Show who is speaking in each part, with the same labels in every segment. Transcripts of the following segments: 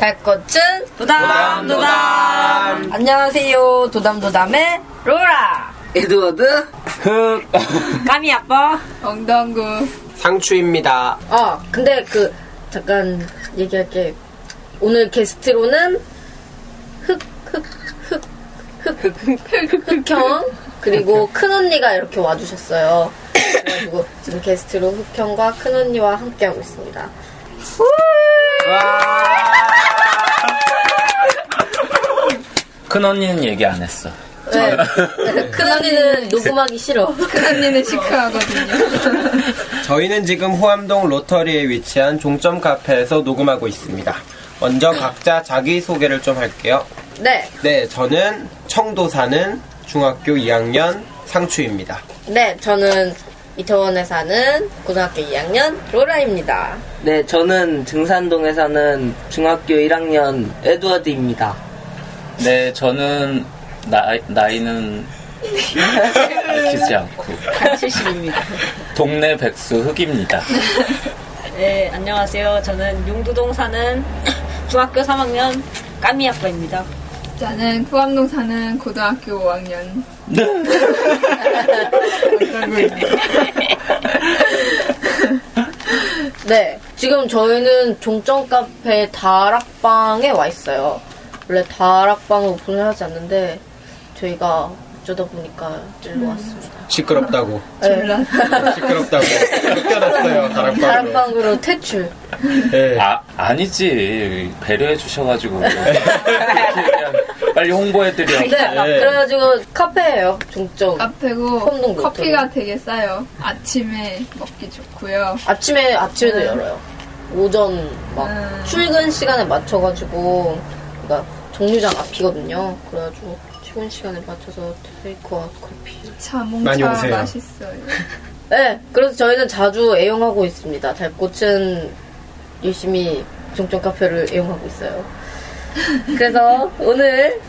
Speaker 1: 달꽃은
Speaker 2: 도담, 도담.
Speaker 1: 안녕하세요. 도담도담의 로라.
Speaker 3: 에드워드
Speaker 2: 흑.
Speaker 4: 까미 아빠.
Speaker 5: 엉덩구.
Speaker 6: 상추입니다.
Speaker 1: 아, 근데 그, 잠깐 얘기할게. 오늘 게스트로는 흑, 흑, 흑, 흑, 흑, 흑형, 그리고 큰 언니가 이렇게 와주셨어요. 그래가지고 지금 게스트로 흑형과 큰 언니와 함께하고 있습니다.
Speaker 2: 큰 언니는 얘기 안 했어.
Speaker 1: 네. 큰 언니는 녹음하기 싫어.
Speaker 5: 큰 언니는 시크하거든요.
Speaker 6: 저희는 지금 호암동 로터리에 위치한 종점 카페에서 녹음하고 있습니다. 먼저 각자 자기 소개를 좀 할게요.
Speaker 1: 네.
Speaker 6: 네, 저는 청도 사는 중학교 2학년 상추입니다.
Speaker 1: 네, 저는 이태원에 사는 고등학교 2학년 로라입니다.
Speaker 3: 네 저는 증산동에 사는 중학교 1학년 에드워드입니다
Speaker 2: 네, 저는 나이, 나이는 밝히지 않고
Speaker 4: 70입니다.
Speaker 2: 동네 백수 흑입니다.
Speaker 4: 네, 안녕하세요. 저는 용두동 사는 중학교 3학년 까미 아빠입니다.
Speaker 5: 저는 후암동 사는 고등학교 5학년.
Speaker 1: 네, 지금 저희는 종점 카페 다락방에 와 있어요. 원래 다락방을 오픈을 하지 않는데 저희가 어쩌다 보니까 일로 왔습니다.
Speaker 6: 시끄럽다고.
Speaker 1: 네.
Speaker 6: 시끄럽다고. 쫓겨났어요, 다락방으로.
Speaker 1: 다락방으로 퇴출.
Speaker 6: 네.
Speaker 2: 아, 아니지. 배려해 주셔가지고. 빨리 홍보해드려.
Speaker 1: 네, 그래가지고 카페예요, 종점.
Speaker 5: 카페고
Speaker 1: 홈동
Speaker 5: 커피가 되게 싸요. 아침에 먹기 좋고요.
Speaker 1: 아침에 아침에도 열어요. 오전 막
Speaker 5: 음.
Speaker 1: 출근 시간에 맞춰가지고 그러니까 정류장 앞이거든요. 그래가지고 출근 시간에 맞춰서 테이크아웃 커피.
Speaker 5: 자몽차
Speaker 6: 많이 오세요.
Speaker 5: 맛있어요.
Speaker 1: 네, 그래서 저희는 자주 애용하고 있습니다. 달꽃은 열심히 종점 카페를 애용하고 있어요. 그래서 오늘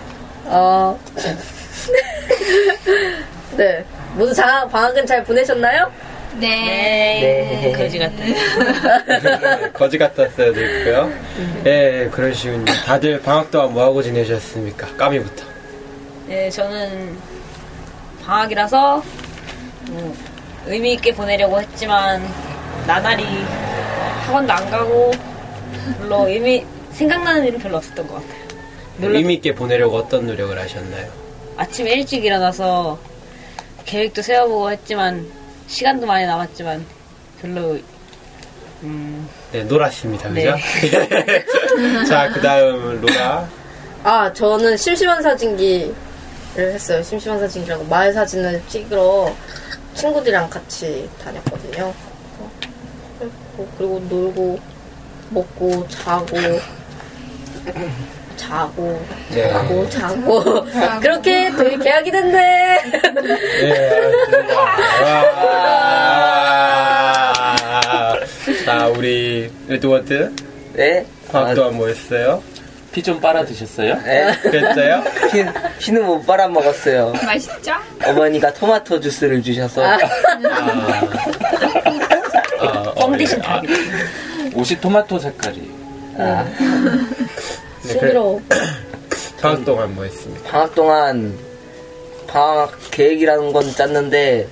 Speaker 1: 어 네. 모두 자, 방학은 잘 보내셨나요?
Speaker 5: 네.
Speaker 4: 네. 거지 같아.
Speaker 6: 네, 거지 같았어야 됐고요. 예, 그러시군요. 다들 방학 동안 뭐하고 지내셨습니까? 까미부터.
Speaker 4: 네, 저는 방학이라서 뭐 의미 있게 보내려고 했지만 나날이 학원도 안 가고 별로 의미 생각나는 일은 별로 없었던 것 같아요. 놀러-
Speaker 6: 의미 있게 보내려고 어떤 노력을 하셨나요?
Speaker 4: 아침에 일찍 일어나서 계획도 세워보고 했지만 시간도 많이 남았지만 별로 음,
Speaker 6: 네, 놀았습니다. 그죠?
Speaker 4: 네.
Speaker 6: 자, 그 다음, 로라.
Speaker 1: 아, 저는 심심한 사진기를 했어요. 심심한 사진기라고 마을 사진을 찍으러 친구들이랑 같이 다녔거든요. 그래서 그리고 놀고, 먹고, 자고, 자고,
Speaker 6: 네.
Speaker 1: 자고, 자고. 그렇게 되게 계약이.
Speaker 6: 와. 자, 우리, 에드워드.
Speaker 3: 네
Speaker 6: 방학 동안 뭐 했어요?
Speaker 2: 피 좀 빨아 드셨어요?
Speaker 3: 네.
Speaker 6: 그랬어요?
Speaker 3: 피, 피는 못 빨아 먹었어요
Speaker 5: 맛있죠?
Speaker 3: 어머니가 토마토 주스를 주셔서
Speaker 6: 아, 어,
Speaker 4: 뻥
Speaker 6: 예.
Speaker 4: 대신
Speaker 6: 아,
Speaker 4: 닭이
Speaker 2: 옷이 토마토 색깔이.
Speaker 3: 아,
Speaker 6: 네,
Speaker 1: 싱그러워.
Speaker 6: 방학 동안 뭐 했습니까?
Speaker 3: 방학 동안 방학 계획이라는 건 짰는데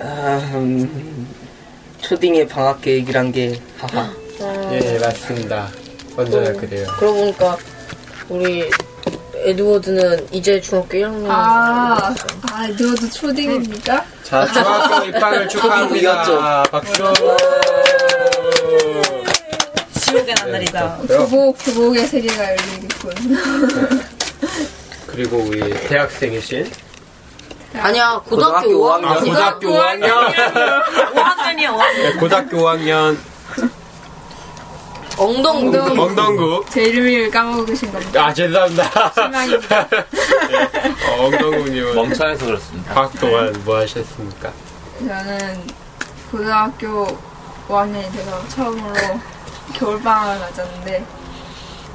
Speaker 3: 아, 음, 초딩의 방학 계획이란 게 하하
Speaker 6: 예, 맞습니다. 언제나 그래요.
Speaker 1: 그러고 보니까 우리 에드워드는 이제 중학교 1학년.
Speaker 5: 아, 아, 너도 초딩입니까?
Speaker 6: 자, 중학교 입학을 축하합니다. 박수.
Speaker 4: 지옥의 나날이다.
Speaker 5: 교복, 교복의 세계가 열리겠군.
Speaker 6: 그리고 우리 대학생이신
Speaker 1: 아니야, 고등학교,
Speaker 3: 고등학교
Speaker 1: 5학년.
Speaker 6: 아, 고등학교 5학년.
Speaker 4: 5학년이야, 5학년.
Speaker 6: 네, 고등학교 5학년
Speaker 1: 엉덩,
Speaker 6: 엉덩국.
Speaker 5: 제 이름을 까먹고 계신 겁니다.
Speaker 6: 아, 죄송합니다.
Speaker 5: 실망입니다.
Speaker 6: 어, 엉덩국님은
Speaker 2: 멍청해서 그렇습니다.
Speaker 6: 방학 동안 뭐 하셨습니까?
Speaker 5: 저는 고등학교 5학년이 돼서 처음으로 겨울방학을 맞았는데,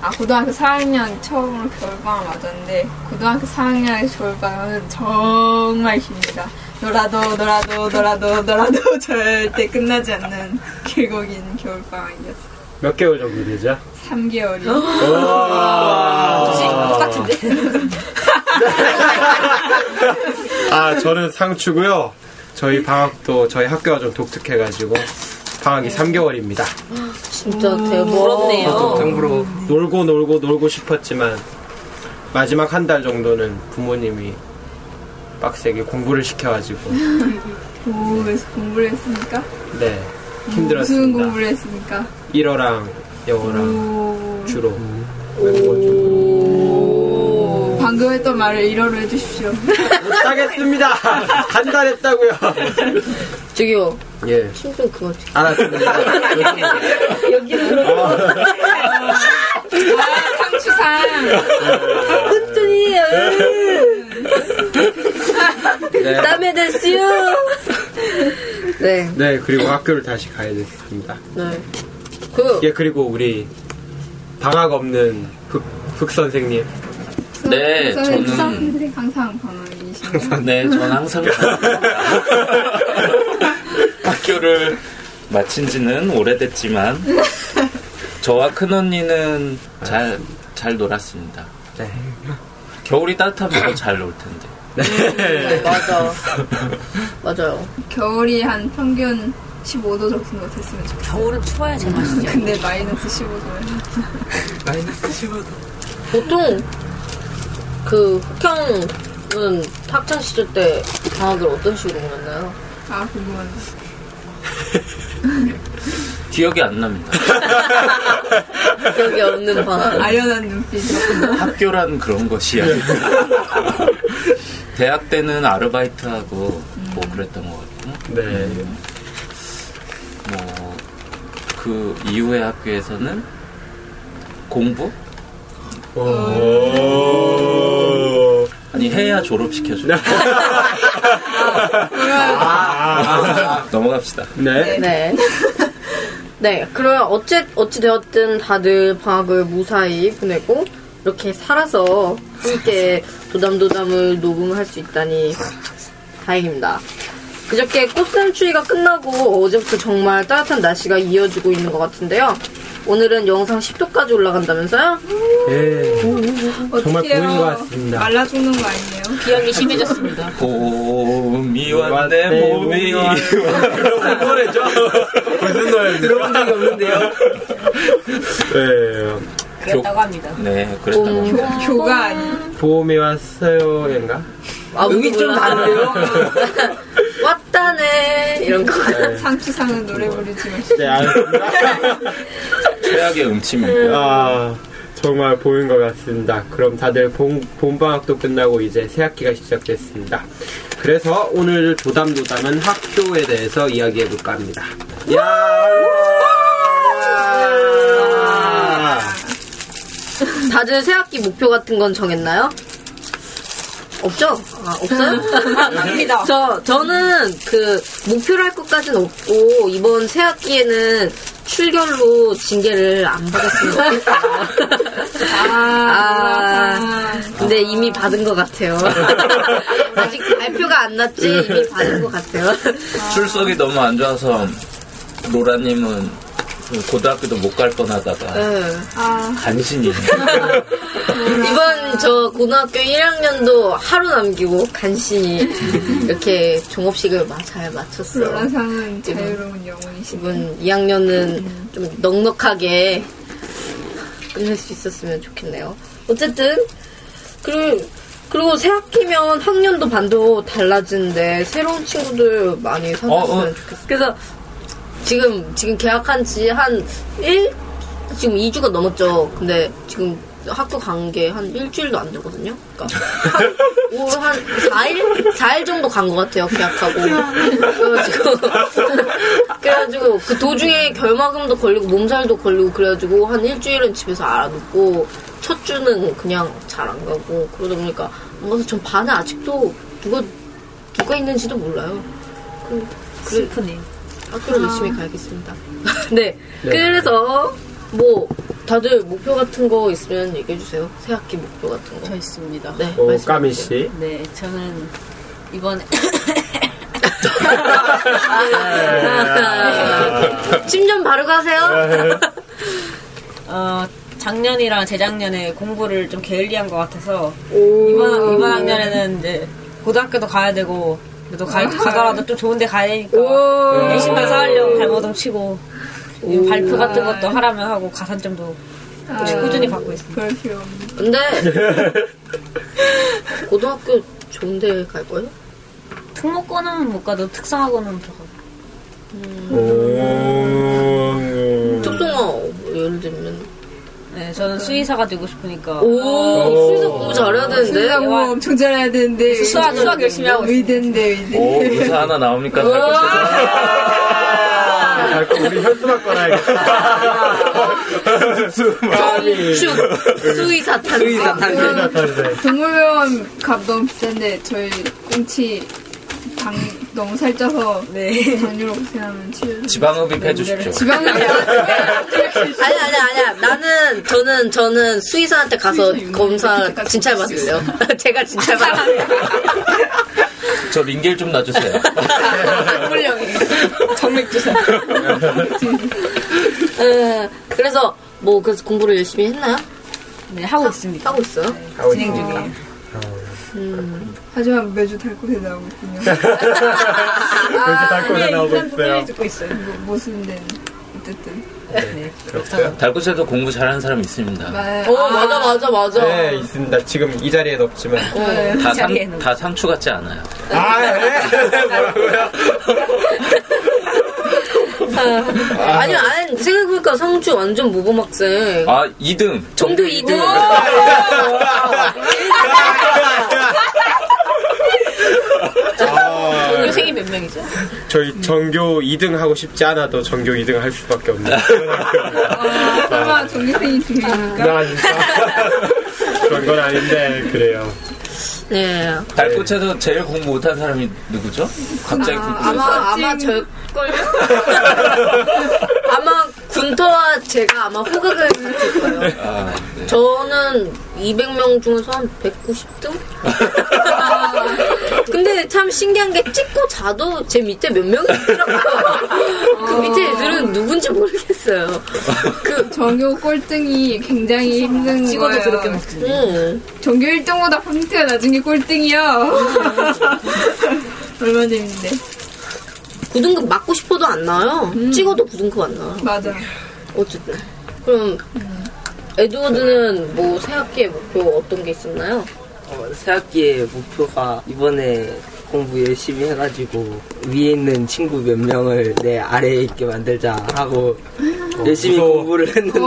Speaker 5: 아, 고등학교 4학년 처음으로 겨울방학을 맞았는데, 고등학교 4학년의 겨울방학은 정말 깁니다. 놀아도, 놀아도, 놀아도, 놀아도 절대 끝나지 않는 길고 긴 겨울방학이었어요.
Speaker 6: 몇 개월 정도 되죠?
Speaker 5: 3개월이.
Speaker 4: 똑같은데?
Speaker 6: 아, 저는 상추고요. 저희 방학도 저희 학교가 좀 독특해가지고 방학이 3개월입니다.
Speaker 1: 진짜 대박.
Speaker 4: 부럽네요.
Speaker 3: 참고로
Speaker 6: 놀고 놀고 놀고 싶었지만 마지막 한 달 정도는 부모님이 빡세게 공부를 시켜가지고
Speaker 5: 오, 그래서 공부를 했습니까?
Speaker 6: 네
Speaker 5: 무슨
Speaker 6: 힘들었습니다.
Speaker 5: 공부를 했습니까?
Speaker 6: 1어랑 영어랑
Speaker 5: 오,
Speaker 6: 주로 외국어
Speaker 5: 방금 했던 말을 일어로 해주십시오.
Speaker 6: 못하겠습니다. 한달 했다고요.
Speaker 1: 저기요,
Speaker 6: 예
Speaker 1: 힘좀 그만.
Speaker 6: 알았습니다.
Speaker 5: 아, 상추상.
Speaker 1: 흔들이,
Speaker 6: 네.
Speaker 1: 남의 됐어요. 네,
Speaker 6: 네 그리고 학교를 다시 가야 됐습니다.
Speaker 1: 네. 그,
Speaker 6: 예 그리고 우리 방학 없는 흑, 흑 선생님
Speaker 2: 네,
Speaker 5: 선생님,
Speaker 2: 저는
Speaker 5: 항상 방학이시네요.
Speaker 2: 네, 저는 항상 학교를 마친 지는 오래됐지만 저와 큰 언니는 잘 잘 놀았습니다.
Speaker 6: 네.
Speaker 2: 겨울이 따뜻하면 더 잘 놀 텐데.
Speaker 1: 네, 맞아. 맞아요.
Speaker 5: 겨울이 한 평균 15도 정도 됐으면 좋겠어요.
Speaker 4: 겨울은 추워야 제맛이죠.
Speaker 5: 근데 마이너스 15도예요.
Speaker 1: 보통, 그, 흑형은 학창 시절 때 방학을 어떤 식으로 보냈나요?
Speaker 5: 아, 궁금하네.
Speaker 2: 기억이 안 납니다.
Speaker 1: 기억이 없는 방학.
Speaker 5: 아련한 눈빛.
Speaker 2: 학교란 그런 것이야. 대학 때는 아르바이트하고 뭐 그랬던 것 같고,
Speaker 6: 네
Speaker 2: 뭐 그 이후의 학교에서는 공부?
Speaker 6: 오.
Speaker 2: 아니 해야 졸업시켜줘. 넘어갑시다.
Speaker 6: 네.
Speaker 1: 네. 네, 그러면 어찌, 어찌 되었든 다들 방학을 무사히 보내고, 이렇게 살아서 함께 도담도담을 녹음할 수 있다니 다행입니다. 그저께 꽃샘추위가 끝나고 어제부터 정말 따뜻한 날씨가 이어지고 있는 것 같은데요. 오늘은 영상 10도까지 올라간다면서요?
Speaker 6: 예. 정말. 보인 것 같습니다.
Speaker 5: 말라 죽는 거 아니에요?
Speaker 4: 기억이 심해졌습니다.
Speaker 2: 봄이 왔네 봄이. 무슨 노래죠?
Speaker 6: 무슨 노래 들어본 적이 없는데요. 네.
Speaker 4: 그랬다고 합니다.
Speaker 2: 네 그랬다고 합니다.
Speaker 5: 교 가 아니.
Speaker 6: 봄이 왔어요 인가?
Speaker 1: 아,
Speaker 3: 음이 좀 다른데요?
Speaker 1: 왔다네. 이런 거.
Speaker 5: 상추상은 노래 부르지 마시고.
Speaker 6: 네, 알겠습니다.
Speaker 2: 최악의 음침이고요.
Speaker 6: 아, 정말 보인 것 같습니다. 그럼 다들 봄, 봄방학도 끝나고 이제 새학기가 시작됐습니다. 그래서 오늘 도담도담은 학교에 대해서 이야기해볼까 합니다. 야!
Speaker 1: 다들 새학기 목표 같은 건 정했나요? 없죠? 아, 없어요?
Speaker 4: 아닙니다.
Speaker 1: 저, 저는 그, 목표로 할 것까지는 없고, 이번 새 학기에는 출결로 징계를 안 받았으면 좋겠어요. 아, 근데 이미 받은 것 같아요. 아직 발표가 안 났지, 이미 받은 것 같아요.
Speaker 2: 출석이 너무 안 좋아서 로라님은 고등학교도 못 갈 뻔하다가
Speaker 1: 네.
Speaker 5: 아,
Speaker 2: 간신히
Speaker 1: 이번 저 고등학교 1학년도 하루 남기고 간신히 이렇게 종업식을 마- 잘 마쳤어요.
Speaker 5: 로라상은 자유로운 영혼이시네.
Speaker 1: 이번 2학년은 좀 넉넉하게 끝낼 수 있었으면 좋겠네요. 어쨌든 그리고 그리고 새 학기면 학년도 반도 달라지는데 새로운 친구들 많이 사귀었으면
Speaker 2: 어, 어.
Speaker 1: 좋겠어요. 그래서 지금 지금 계약한 지 한 1, 지금 2주가 넘었죠. 근데 지금 학교 간 게 한 일주일도 안 되거든요. 그러니까 한, 올 한 4일? 4일 정도 간 것 같아요. 계약하고. 그래가지고 그래가지고 그 도중에 결막음도 걸리고 몸살도 걸리고 그래가지고 한 일주일은 집에서 알아놓고 첫 주는 그냥 잘 안 가고 그러다 보니까 안 가서 전 반에 아직도 누가 누가 있는지도 몰라요. 그, 그래,
Speaker 4: 슬프네.
Speaker 1: 학교를 열심히 가야겠습니다. 네. 그래서 뭐 다들 목표 같은 거 있으면 얘기해 주세요. 새 학기 목표 같은 거.
Speaker 4: 저 있습니다.
Speaker 1: 네.
Speaker 6: 오,
Speaker 1: 말씀해
Speaker 6: 까미. 씨.
Speaker 4: 네, 저는 이번에
Speaker 1: 침좀 바르고 하세요.
Speaker 4: 어, 작년이랑 재작년에 공부를 좀 게을리한 것 같아서
Speaker 1: 오.
Speaker 4: 이번 이번 학년에는 이제 고등학교도 가야 되고 그래도 가, 가더라도 좀 좋은 데 가야 되니까
Speaker 1: 오.
Speaker 4: 열심히 가서 하려고 발버둥 치고 발표 같은 것도 하라면 하고 가산점도 꾸준히 받고 있습니다.
Speaker 1: 근데 고등학교 좋은 데 갈 거예요?
Speaker 4: 특목고는 못 가도 특성화고는 들어가고.
Speaker 6: 오.
Speaker 1: 특성화 뭐 예를 들면
Speaker 4: 네, 저는 수의사가 되고 싶으니까
Speaker 1: 오 수의사 공부 잘해야 되는데
Speaker 5: 수학 뭐 엄청 잘해야 되는데.
Speaker 4: 수학 수학 열심히 하고.
Speaker 5: 의대인데, 의대.
Speaker 2: 오, 의사 하나 나옵니까?
Speaker 6: 아, 그럼 우리 현수막 꺼놔야겠다.
Speaker 1: 쭉 수의사 탄
Speaker 3: 수의사 탄생.
Speaker 5: 동물병원 값 너무 비싼데, 저희 꽁치 당 너무 살쪄서
Speaker 4: 네.
Speaker 5: 당뇨로 고생하면 치료.
Speaker 2: 지방흡입 해주십시오.
Speaker 5: 지방은
Speaker 1: 아니 아니 아니야 나는 저는 저는 수의사한테 가서 검사. 진찰 받을래요 제가 진찰 받을래요
Speaker 2: 저 링겔 좀 놔주세요.
Speaker 1: 물령이 정맥주사 에, 그래서 뭐 그래서 공부를 열심히 했나요?
Speaker 4: 네, 하고 있습니다.
Speaker 1: 하고 있어요?
Speaker 4: 진행 중이에요.
Speaker 5: 하지만 매주 달고새 나오고 있군요.
Speaker 6: 그렇게 달고나 나오고 있어요.
Speaker 4: 듣고 있어요.
Speaker 5: 뭐, 모순된 어쨌든.
Speaker 6: 그렇고요.
Speaker 2: 달구새도 공부 잘하는 사람 있습니다.
Speaker 5: 말-
Speaker 1: 어 맞아 맞아 맞아
Speaker 6: 네, 있습니다. 지금 이 자리에는 없지만.
Speaker 5: 네.
Speaker 2: 다,
Speaker 4: 자리에는.
Speaker 2: 상, 다 상추 같지 않아요.
Speaker 6: 아, 네? 뭐라고요?
Speaker 1: 아니 아니 생각해보니까 상주 완전 모범학생
Speaker 2: 아, 2등.
Speaker 1: 정도 2등
Speaker 6: 아,
Speaker 4: 동료생이 몇 명이죠?
Speaker 6: 저희 전교 2등 하고 싶지 않아도 전교 2등 할 수밖에 없는.
Speaker 5: 아, 설마 전교생이 두 명입니까?
Speaker 6: 나 진짜. 그런 건 아닌데, 그래요.
Speaker 1: 네
Speaker 2: 달구채도 제일 공부 못한 사람이 누구죠? 갑자기
Speaker 1: 아,
Speaker 2: 궁금해서.
Speaker 1: 아마 아마 저걸요? 아마 군터와 제가 아마 호각을 할 거예요.
Speaker 2: 아, 네.
Speaker 1: 저는 200명 중에서 한 190등? 근데 참 신기한 게 찍고 자도 제 밑에 몇 명이 있더라고요. 그 밑에 애들은 누군지 모르겠어요. 그,
Speaker 5: 전교 꼴등이 굉장히 힘든
Speaker 4: 찍어도. 그렇게 먹지.
Speaker 1: 음.
Speaker 5: 전교 1등보다 포인트가 게 꼴등이야. 얼마나 재밌는데.
Speaker 1: 9등급 맞고 싶어도 안 나와요. 찍어도 9등급 안 나와요.
Speaker 5: 맞아.
Speaker 1: 어쨌든. 그럼, 에드워드는 뭐 새학기의 목표 어떤 게 있었나요?
Speaker 3: 어, 새학기의 목표가 이번에 공부 열심히 해가지고 위에 있는 친구 몇 명을 내 아래에 있게 만들자 하고 열심히
Speaker 6: 무서워.
Speaker 3: 공부를 했는데.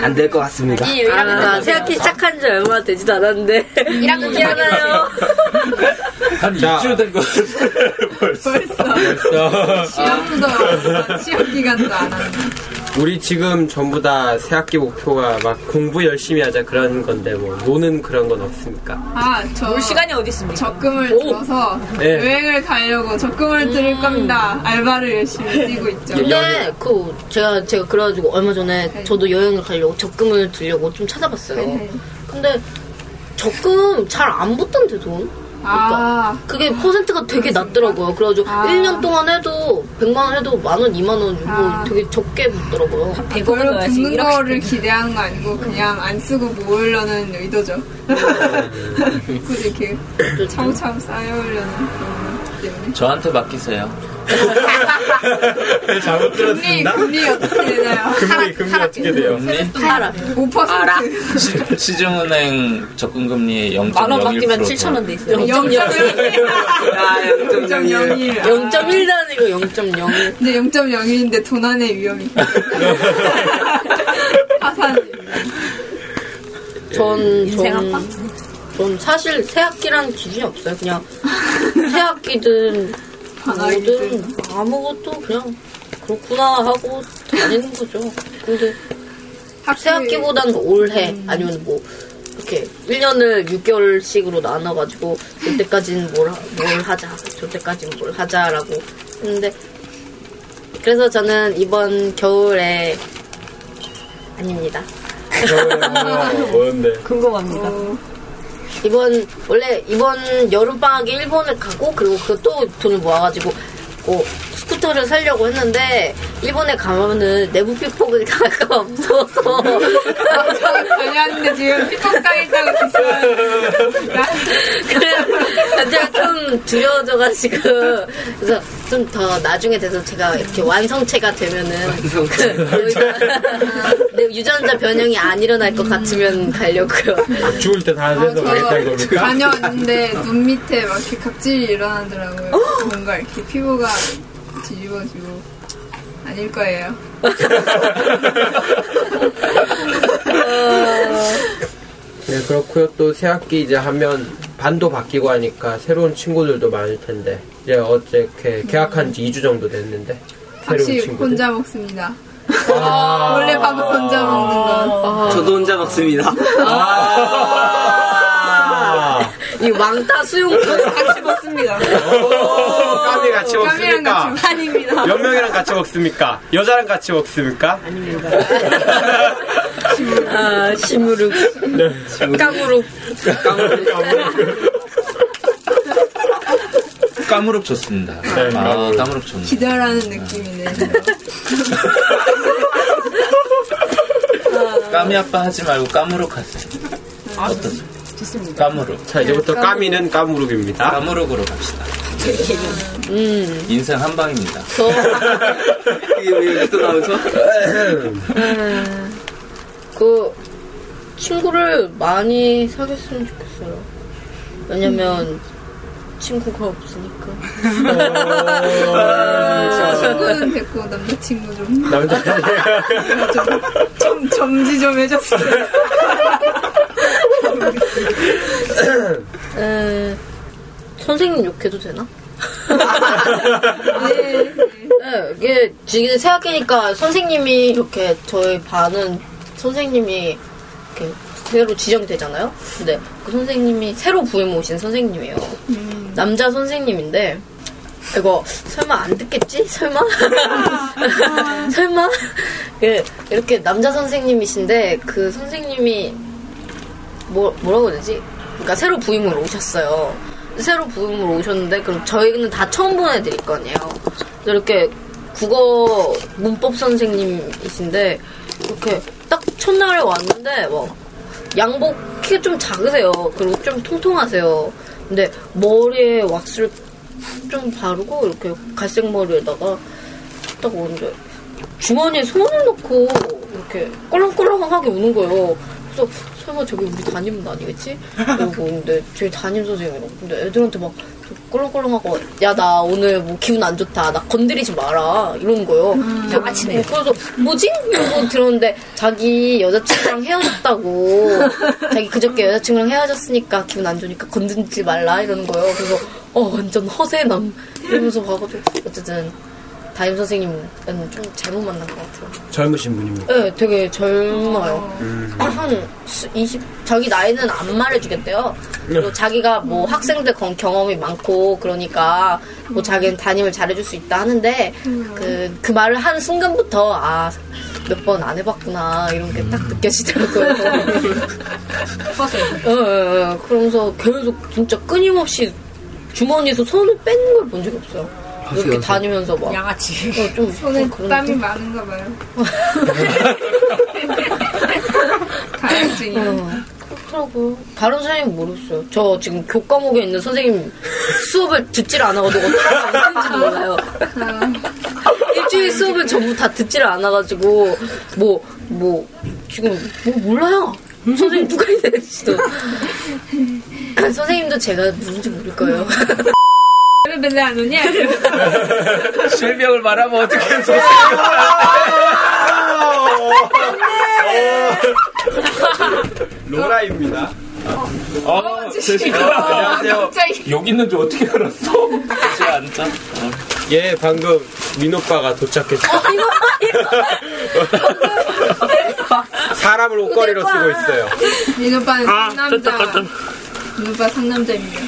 Speaker 3: 안 될 것 같습니다.
Speaker 1: 아, 새학기 시작한 지 얼마 되지도 않았는데. 1학년 기하나요?
Speaker 2: 한
Speaker 6: 자.
Speaker 2: 2주 된 거. 벌써.
Speaker 6: 벌써.
Speaker 5: 시험도, 시험 기간도 안 하는.
Speaker 6: 우리 지금 전부 다 새학기 목표가 막 공부 열심히 하자 그런 건데, 뭐, 노는 그런 건 없습니까?
Speaker 5: 아, 저.
Speaker 4: 올 시간이 어디 있습니까?
Speaker 5: 적금을
Speaker 1: 오.
Speaker 5: 들어서
Speaker 6: 네.
Speaker 5: 여행을 가려고 적금을 들을 겁니다. 알바를 열심히 뛰고 있죠.
Speaker 1: 근데 그 제가 제가 그래가지고 얼마 전에 저도 여행을 가려고 적금을 들려고 좀 찾아봤어요.
Speaker 5: 네.
Speaker 1: 근데 적금 잘 안 붙던데 돈?
Speaker 5: 아,
Speaker 1: 그게 퍼센트가 되게 낮더라고요. 그래가지고
Speaker 5: 아.
Speaker 1: 1년 동안 해도 100만 원 해도 만 원, 2만 원뭐
Speaker 5: 아.
Speaker 1: 되게 적게 붙더라고요.
Speaker 4: 100억은
Speaker 5: 별로
Speaker 4: 넣어야지.
Speaker 5: 붙는
Speaker 4: 1억씩.
Speaker 5: 거를 기대하는 거 아니고 그냥 안 쓰고 모으려는 의도죠. 굳이 이렇게 차곡차곡 쌓여오려는 그런 것 때문에.
Speaker 2: 저한테 맡기세요.
Speaker 6: 잘못
Speaker 5: 금리,
Speaker 6: 들었습니다.
Speaker 5: 금리 어떻게 되나요?
Speaker 6: 금리, 금리 어떻게 돼요?
Speaker 2: 금리?
Speaker 1: 알아.
Speaker 5: 5%.
Speaker 2: 시, 시중은행 적금금리 0.01%.
Speaker 4: 만원 맡기면 7천원 돼 있어요.
Speaker 1: 0.01.
Speaker 3: 아, 0.01.
Speaker 5: 0.01.
Speaker 1: 0.1단이고 0.01.
Speaker 5: 근데 0.01인데 도난의 위험이. 파산.
Speaker 1: 전,
Speaker 4: 인생
Speaker 1: 전,
Speaker 4: 한방?
Speaker 1: 전 사실 새 학기란 기준이 없어요. 그냥 새 학기든
Speaker 5: 방학이든.
Speaker 1: 뭐든 아무것도 그냥 그렇구나 하고 다니는 거죠. 근데 새학기보다는 올해 아니면 뭐 이렇게 1년을 6개월씩으로 나눠가지고 이때까지는 뭘, 하- 뭘 하자 저때까지는 뭘 하자라고 했는데 그래서 저는 이번 겨울에 아닙니다.
Speaker 6: 어, 뭔데?
Speaker 4: 궁금합니다.
Speaker 1: 이번 원래 이번 여름 방학에 일본을 가고 그리고 그 또 돈을 모아가지고 뭐 스쿠터를 사려고 했는데 일본에 가면은 내부 피폭을 당할까 무서워서
Speaker 5: 저 다녔는데 지금 피폭 당했다고.
Speaker 1: 그래 제가 좀 두려워져가지고 그래서 좀 더 나중에 돼서 제가 이렇게 완성체가 되면은
Speaker 3: 완성체.
Speaker 1: 그 거기가 내 유전자 변형이 안 일어날 것 같으면 가려고요.
Speaker 6: 죽을 때 다 돼서 가겠다 이겁니까?
Speaker 5: 다녀왔는데 눈 밑에 막 이렇게 각질이 일어나더라고요. 뭔가 이렇게 피부가 뒤집어지고 아닐 거예요.
Speaker 6: 네, 그렇고요. 또 새학기 이제 하면 반도 바뀌고 하니까 새로운 친구들도 많을 텐데 이제 어떻게 계약한 지 2주 정도 됐는데 새로운 친구들.
Speaker 5: 혼자 먹습니다.
Speaker 6: 아.
Speaker 5: 원래 밥은 혼자 먹는 건.
Speaker 3: 저도 혼자 먹습니다.
Speaker 6: 아.
Speaker 1: 이 왕따 수용
Speaker 5: 같이 먹습니다.
Speaker 6: 오, 까미 같이 먹습니까?
Speaker 5: 같이
Speaker 4: 아닙니다.
Speaker 6: 몇 명이랑 같이 먹습니까? 여자랑 같이 먹습니까?
Speaker 1: 아 시무룩
Speaker 6: 네.
Speaker 1: 까무룩
Speaker 2: 까무룩 좋습니다. 아, 까무룩 좋네.
Speaker 5: 기절하는 느낌이네.
Speaker 2: 까미 아빠 하지 말고 까무룩 하세요. 어떠세요?
Speaker 4: 좋습니다.
Speaker 2: 까무룩.
Speaker 6: 자, 이제부터 까미는 까무룩입니다.
Speaker 2: 까무룩으로 갑시다.
Speaker 1: 음.
Speaker 2: 인생 한 방입니다.
Speaker 1: 저
Speaker 3: 이게 왜 여기 또 나오죠?
Speaker 1: 그 친구를 많이 사귀었으면 좋겠어요. 왜냐면 친구가 없으니까.
Speaker 5: 친구는 됐고 남자친구 좀,
Speaker 6: 남자
Speaker 5: 좀 점지 좀 해줬어요.
Speaker 1: 에, 선생님 욕해도 되나?
Speaker 5: 네.
Speaker 1: 네, 이게 지금 생각하니까 선생님이 이렇게 저희 반은 선생님이 이렇게 새로 지정이 되잖아요. 근데 그 선생님이 새로 부임 오신 선생님이에요. 남자 선생님인데 이거 설마 안 듣겠지? 설마? 설마? 예, 이렇게 남자 선생님이신데 그 선생님이 뭐 뭐라고 해야 되지? 그러니까 새로 부임으로 오셨어요. 새로 부임으로 오셨는데 그럼 저희는 다 처음 본 애들일 거 아니에요. 그래서 이렇게 국어 문법 선생님이신데 이렇게 딱 첫날에 왔는데 뭐 양복 키가 좀 작으세요. 그리고 좀 통통하세요. 근데 머리에 왁스를 좀 바르고 이렇게 갈색 머리에다가 딱 오는데 주머니에 손을 넣고 이렇게 껄렁껄렁하게 우는 거예요. 그래서 설마 저기 우리 담임은 아니겠지? 이러고 있는데 저희 담임 선생님이라고. 근데 애들한테 막 껄렁껄렁하고 야 나 오늘 뭐 기분 안 좋다. 나 건드리지 마라. 이러는 거예요. 양아치네. 그래서 뭐지? 이러고 들었는데 자기 여자친구랑 헤어졌다고. 자기 그저께 여자친구랑 헤어졌으니까 기분 안 좋으니까 건드리지 말라 이러는 거예요. 그래서 어 완전 허세남 이러면서 봐가지고 어쨌든 담임 선생님은 좀 잘못 만난 것 같아요.
Speaker 6: 젊으신 분입니다.
Speaker 1: 네, 되게 젊어요. 한 20, 자기 나이는 안 말해주겠대요. 그리고 자기가 뭐 학생들 건- 경험이 많고, 그러니까, 뭐 자기는 담임을 잘해줄 수 있다 하는데, 그, 그 말을 한 순간부터, 아, 몇 번 안 해봤구나, 이런 게 딱 느껴지더라고요. 예, 예, 예. 그러면서 계속 진짜 끊임없이 주머니에서 손을 빼는 걸본 적이 없어요. 이렇게 다니면서 막.
Speaker 4: 양아치.
Speaker 1: 어, 좀,
Speaker 5: 손에
Speaker 1: 좀 그런
Speaker 5: 땀이
Speaker 1: 느낌?
Speaker 5: 많은가 봐요. 다혈증이.
Speaker 1: 어, 그렇더라고요. 다른 선생님 모르겠어요. 저 지금 교과목에 있는 선생님 수업을 듣질 않아가지고 어떻게 하는지 몰라요. 일주일 수업을 전부 다 듣질 않아가지고 뭐 뭐 지금 뭐 몰라요. 선생님 누가 있는지도 선생님도 제가 누군지 모를 거예요.
Speaker 5: 왜 맨날 안 오냐?
Speaker 2: 실명을 말하면 어떻게 해서
Speaker 6: 로라입니다.
Speaker 2: 어, 제시가 안녕하세요.
Speaker 5: 갑자기.
Speaker 2: 여기 있는 줄 어떻게 알았어? 제가 앉자. 어.
Speaker 6: 예, 방금 민 오빠가 도착했어요. 사람을 옷걸이로 쓰고 있어요.
Speaker 5: 민 오빠는
Speaker 2: 아,
Speaker 5: 상남자.
Speaker 2: 깜짝,
Speaker 5: 민 오빠 상남자입니다.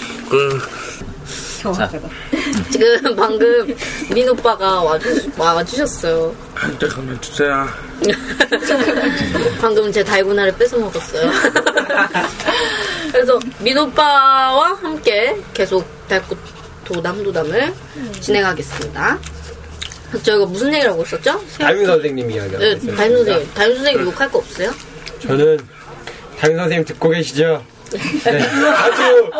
Speaker 2: 자,
Speaker 1: 지금 방금 민 오빠가 와주, 와주셨어요.
Speaker 2: 잠깐만 주세요.
Speaker 1: 방금 제 달고나를 뺏어 먹었어요. 그래서 민 오빠와 함께 계속 달고 도담도담을 진행하겠습니다. 저희가 무슨 얘기를 하고 있었죠?
Speaker 6: 담임 선생님 이야기하고
Speaker 1: 네. 담임 선생님. 담임 선생님 욕할 거 없어요?
Speaker 6: 저는 담임 선생님 듣고 계시죠? 네. 아주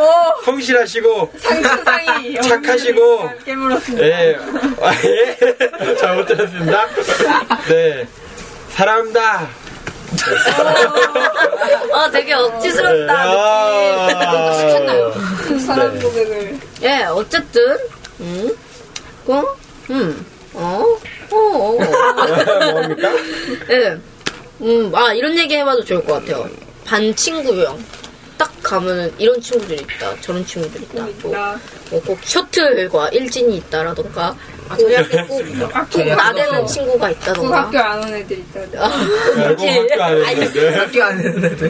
Speaker 6: 성실하시고
Speaker 5: 상추상이
Speaker 6: 착하시고
Speaker 5: 깨물었습니다.
Speaker 6: 예, 아, 예. 잘못 들었습니다. 네, 사랑합니다.
Speaker 1: 아, 되게
Speaker 6: 네.
Speaker 1: 억지스럽다,
Speaker 6: 아,
Speaker 5: 사람
Speaker 6: 네.
Speaker 5: 고백을
Speaker 1: 예, 어쨌든, 음, 어, 음, 어, 어, 어.
Speaker 6: 뭡니까?
Speaker 1: 예, 음, 아, 이런 얘기 해봐도 좋을 것 같아요. 반 친구 유형. 딱 가면은 이런 친구들이 있다, 저런 친구들이 있다. 또,
Speaker 5: 있다.
Speaker 1: 뭐꼭 셔틀과 일진이 있다라던가, 저희 학교 꼭, 꼭 나대는 친구가
Speaker 5: 그
Speaker 1: 있다던가.
Speaker 5: 학교 안온 애들 있다.
Speaker 6: 알고 학교 안 했는데.
Speaker 3: 학교 안 했는데.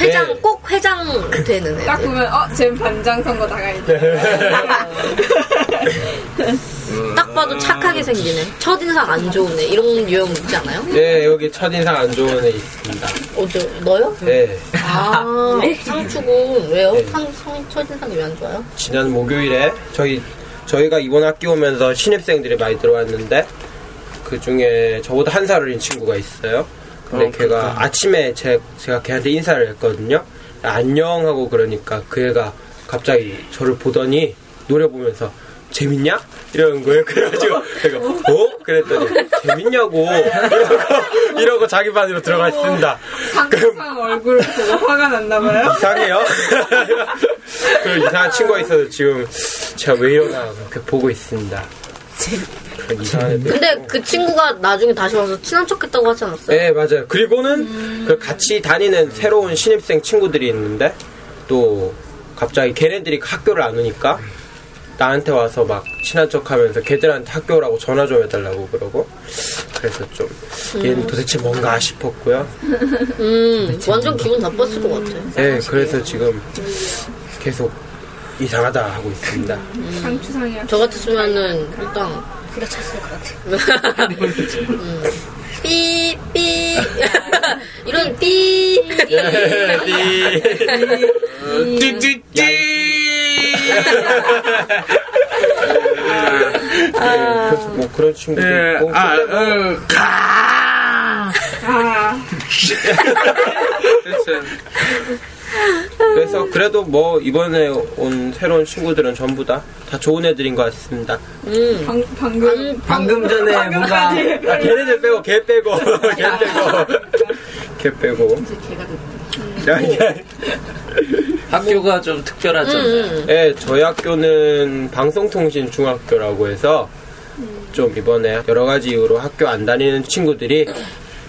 Speaker 1: 회장,
Speaker 6: 네.
Speaker 1: 꼭 회장 되는 애들.
Speaker 5: 딱 보면 어, 쟤 반장 선거 나가있 다.
Speaker 1: 딱 봐도 착하게 생기네. 첫인상 안 좋은 애. 이런 유형 있지 않아요?
Speaker 6: 네, 여기 첫인상 안 좋은 애 있습니다.
Speaker 1: 어저 너요?
Speaker 6: 네,
Speaker 1: 아 상추군 왜요?
Speaker 6: 네.
Speaker 1: 상, 성, 첫인상이 왜 안 좋아요?
Speaker 6: 지난 목요일에 저희 저희가 이번 학기 오면서 신입생들이 많이 들어왔는데 그 중에 저보다 한 살 어린 친구가 있어요. 근데
Speaker 2: 어,
Speaker 6: 걔가 아침에 제, 제가 걔한테 인사를 했거든요. 안녕 하고 그러니까 그 애가 갑자기 저를 보더니 노래 보면서 재밌냐? 이러는 거예요. 그래가지고 제가 어? 그랬더니 재밌냐고 이러고, 이러고 자기 반으로 들어가 있습니다.
Speaker 5: 상상 얼굴 보고 화가 났나봐요.
Speaker 6: 이상해요. 그 이상한 친구가 있어서 지금 제가 왜 이러나 그렇게 보고 있습니다.
Speaker 1: 근데 그 친구가 나중에 다시 와서 친한 척했다고 하지 않았어요?
Speaker 6: 네 맞아요. 그리고는 그 같이 다니는 새로운 신입생 친구들이 있는데 또 갑자기 걔네들이 학교를 안 오니까 나한테 와서 막 친한 척하면서 걔들한테 학교라고 전화 좀 해달라고 그러고 그래서 좀 얘는 도대체 뭔가 싶었고요.
Speaker 1: 음 완전 기분 나빴을 것 같아.
Speaker 6: 네 그래서 지금 계속 이상하다 하고 있습니다.
Speaker 5: 상추상이야.
Speaker 1: 저 같았으면은 일단
Speaker 4: 후려쳤을 것 같아.
Speaker 1: 음, 삐 삐 이런 삐
Speaker 6: 네, 그래서 뭐 그런 친구도 있고
Speaker 2: 아, 어, 가!
Speaker 5: 아,
Speaker 2: 그렇죠.
Speaker 6: 그래서 그래도 뭐 이번에 온 새로운 친구들은 전부 다 다 좋은 애들인 것 같습니다.
Speaker 1: 음.
Speaker 5: 방, 방금.
Speaker 3: 방금 전에 뭔가
Speaker 6: 아, 걔네들 빼고 걔 빼고 걔 빼고 걔 빼고. 야, 야.
Speaker 2: 학교가 좀 특별하죠.
Speaker 1: 음.
Speaker 6: 네, 저희 학교는 방송통신 중학교라고 해서 좀 이번에 여러 가지 이유로 학교 안 다니는 친구들이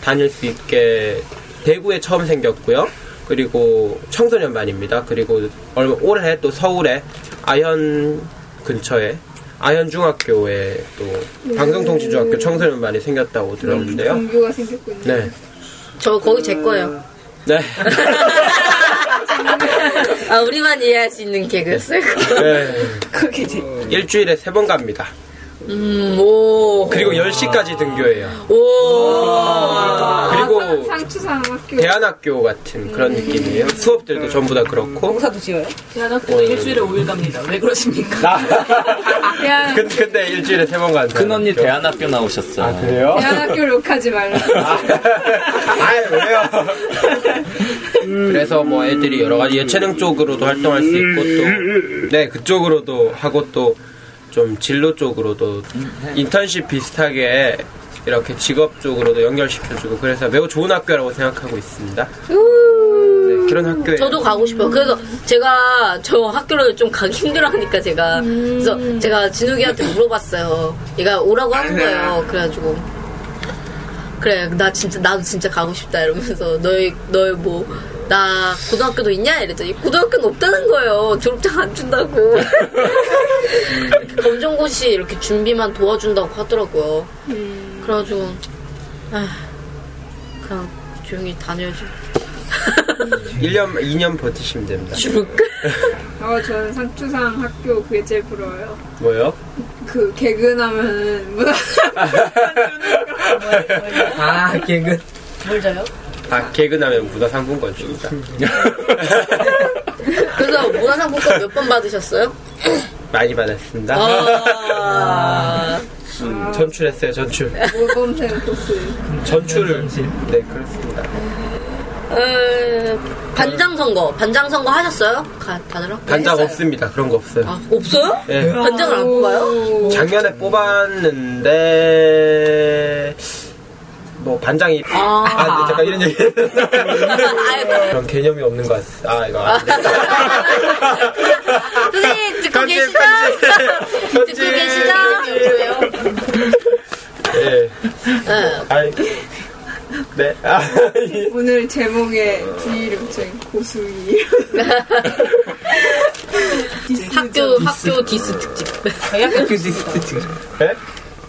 Speaker 6: 다닐 수 있게 대구에 처음 생겼고요. 그리고 청소년반입니다. 그리고 얼마 올해 또 서울에 아현 근처에 아현 중학교에 또 방송통신중학교 청소년반이 생겼다고 들었는데요.
Speaker 5: 공교가 생겼군요.
Speaker 6: 네,
Speaker 1: 저 거기 제 거예요.
Speaker 6: 네,
Speaker 1: 아 우리만 이해할 수 있는 개그였어요.
Speaker 6: 네.
Speaker 1: 제.
Speaker 6: 일주일에 세 번 갑니다.
Speaker 1: 음, 오.
Speaker 6: 그리고 10시까지 등교해요.
Speaker 1: 오.
Speaker 6: 그리고
Speaker 5: 상추상 학교.
Speaker 6: 대안학교 같은 그런 느낌이에요. 수업들도 전부 다 그렇고.
Speaker 4: 농사도 지어요?
Speaker 7: 대안학교도 일주일에 5일 갑니다. 왜 그러십니까?
Speaker 5: 대안,
Speaker 6: 근데, 근데 일주일에 세 번 간다.
Speaker 2: 큰 언니 대안학교 나오셨어요.
Speaker 6: 아, 그래요?
Speaker 5: 대안학교 욕하지 말라.
Speaker 6: 아, 왜요? 그래서 뭐 애들이 여러 가지 예체능 쪽으로도 활동할 수 있고 또, 네, 그쪽으로도 하고 또 좀 진로 쪽으로도 인턴십 비슷하게 이렇게 직업 쪽으로도 연결시켜주고 그래서 매우 좋은 학교라고 생각하고 있습니다. 네, 그런 학교에
Speaker 1: 저도 가고 싶어요. 그래서 제가 저 학교를 좀 가기 힘들어하니까 제가 그래서 제가 진욱이한테 물어봤어요. 얘가 오라고 하는 거예요. 그래가지고 그래 나 진짜 나도 진짜 가고 싶다 이러면서 너희 너희 뭐 나 고등학교도 있냐 이랬더니 고등학교는 없다는 거예요. 졸업장 안 준다고. 검정고시 이렇게 준비만 도와준다고 하더라고요. 그래가지고 아 그냥 조용히 다녀야지.
Speaker 6: 1년, 2년 버티시면 됩니다.
Speaker 5: 어, 저는 상추상 학교 그게 제일 부러워요.
Speaker 6: 뭐요?
Speaker 5: 그 개근하면은 문화
Speaker 3: 아 개그
Speaker 1: 뭘 자요?
Speaker 6: 아, 개근하면 문화상품권 줍니다.
Speaker 1: 그래서 문화상품권 몇 번 받으셨어요?
Speaker 6: 많이 받았습니다.
Speaker 1: 아,
Speaker 6: 전출했어요, 전출.
Speaker 5: 모범생 코스.
Speaker 6: 전출을. 네, 그렇습니다.
Speaker 1: 에, 반장 선거, 반장 선거 하셨어요? 가, 다들
Speaker 6: 반장
Speaker 1: 했어요?
Speaker 6: 없습니다. 그런 거 없어요.
Speaker 1: 아, 없어요?
Speaker 6: 예.
Speaker 1: 반장을 안 뽑아요?
Speaker 6: 작년에 뽑았는데 뭐 반장이
Speaker 1: 아.
Speaker 6: 아, 네, 잠깐 이런 얘기 그런 개념이 없는 것 같아. 아 이거.
Speaker 1: 선생님, 듣고 계시죠?
Speaker 6: 편집.
Speaker 1: 듣고 계시죠?
Speaker 6: 예.
Speaker 1: 네.
Speaker 6: 아이 네. 아, 이-
Speaker 5: 오늘 제목에 붙인 고수이.
Speaker 1: 학교, 학교 디스 특집.
Speaker 4: 학교
Speaker 6: 네?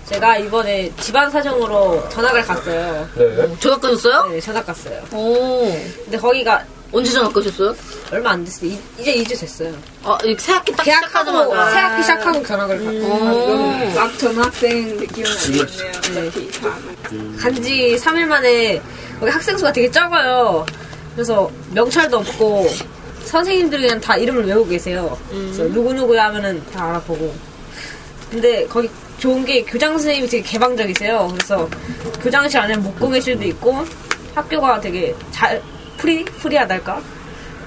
Speaker 4: 제가 이번에 집안 사정으로 전학을 갔어요.
Speaker 6: 네.
Speaker 1: 전학 가셨어요?
Speaker 4: 네, 전학 갔어요.
Speaker 1: 오.
Speaker 4: 근데 거기가
Speaker 1: 언제 전학 가셨어요?
Speaker 4: 얼마 안 됐어요. 이, 이제 2주 됐어요.
Speaker 1: 아, 이 새학기 딱
Speaker 4: 계약하고
Speaker 1: 시작하자마자.
Speaker 4: 새학기 시작하고 전학을 갔고
Speaker 1: 오.
Speaker 5: 막 전학생 느낌은. 어차피 다.
Speaker 4: 간지 3일 만에 거기 학생 수가 되게 적어요. 그래서 명찰도 없고 선생님들이 그냥 다 이름을 외우고 계세요. 그래서 누구누구 하면은 다 알아보고. 근데 거기 좋은 게 교장 선생님이 되게 개방적이세요. 그래서 교장실 안에 목공회실도 있고 학교가 되게 잘 free free하달까?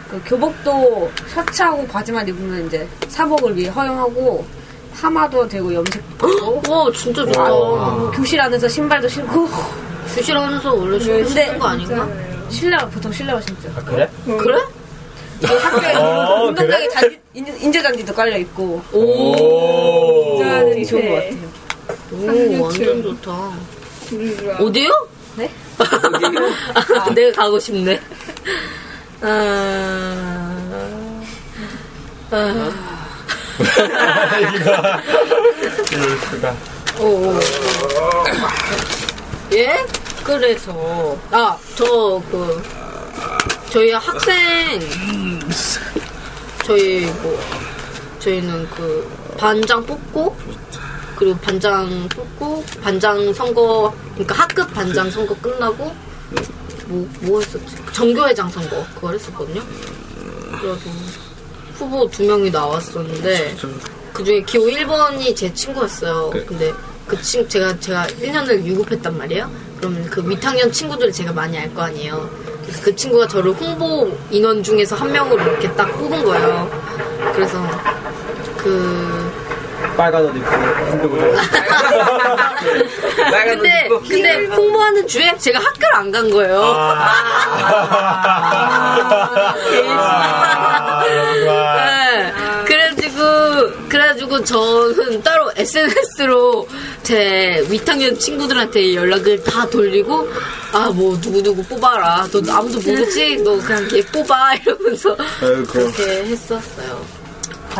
Speaker 4: 그 교복도 셔츠하고 바지만 입으면 이제 사복을 위에 허용하고 파마도 되고 염색도 되고
Speaker 1: 와, 진짜 좋다.
Speaker 4: 뭐 교실 안에서 신발도 신고
Speaker 1: 교실 안에서 원래 신는 거 아닌가?
Speaker 4: 실내화 보통 실내화 신죠.
Speaker 6: 아, 그래?
Speaker 1: 그래?
Speaker 4: 학교에
Speaker 6: 어,
Speaker 4: 운동장에 잔디, 인제, 인제 잔디도 깔려 있고
Speaker 6: 오.
Speaker 4: 되게 좋은 것 같아요.
Speaker 1: 오, 완전 좋다. 어디요?
Speaker 4: 네?
Speaker 1: 아, 내가 가고 싶네. 아, 아,
Speaker 6: 이럴 수가.
Speaker 1: 오, 오. 예? 그래서, 아, 저, 그, 저희 학생, 저희 뭐, 저희는 그, 반장 뽑고, 그리고 반장 뽑고, 반장 선거, 그러니까 학급 반장 선거 끝나고, 뭐, 뭐 했었지? 정교회장 선거, 그걸 했었거든요? 그래서, 후보 두 명이 나왔었는데, 그 중에 기호 1번이 제 친구였어요. 근데 그 친, 제가, 제가 1년을 유급했단 말이에요. 그러면 그 밑학년 친구들을 제가 많이 알 거 아니에요. 그래서 그 친구가 저를 홍보 인원 중에서 한 명으로 이렇게 딱 뽑은 거예요. 그래서 그,
Speaker 6: 빨간 옷 입고 한국으로.
Speaker 1: 근데, 근데 홍보하는 주에 제가 학교를 안 간 거예요. 네. 그래가지고, 그래가지고 저는 따로 SNS로 제 위탁년 친구들한테 연락을 다 돌리고, 아, 뭐, 누구누구 뽑아라. 너 아무도 모르지? 너 그냥 걔 뽑아. 이러면서 그렇게 했었어요.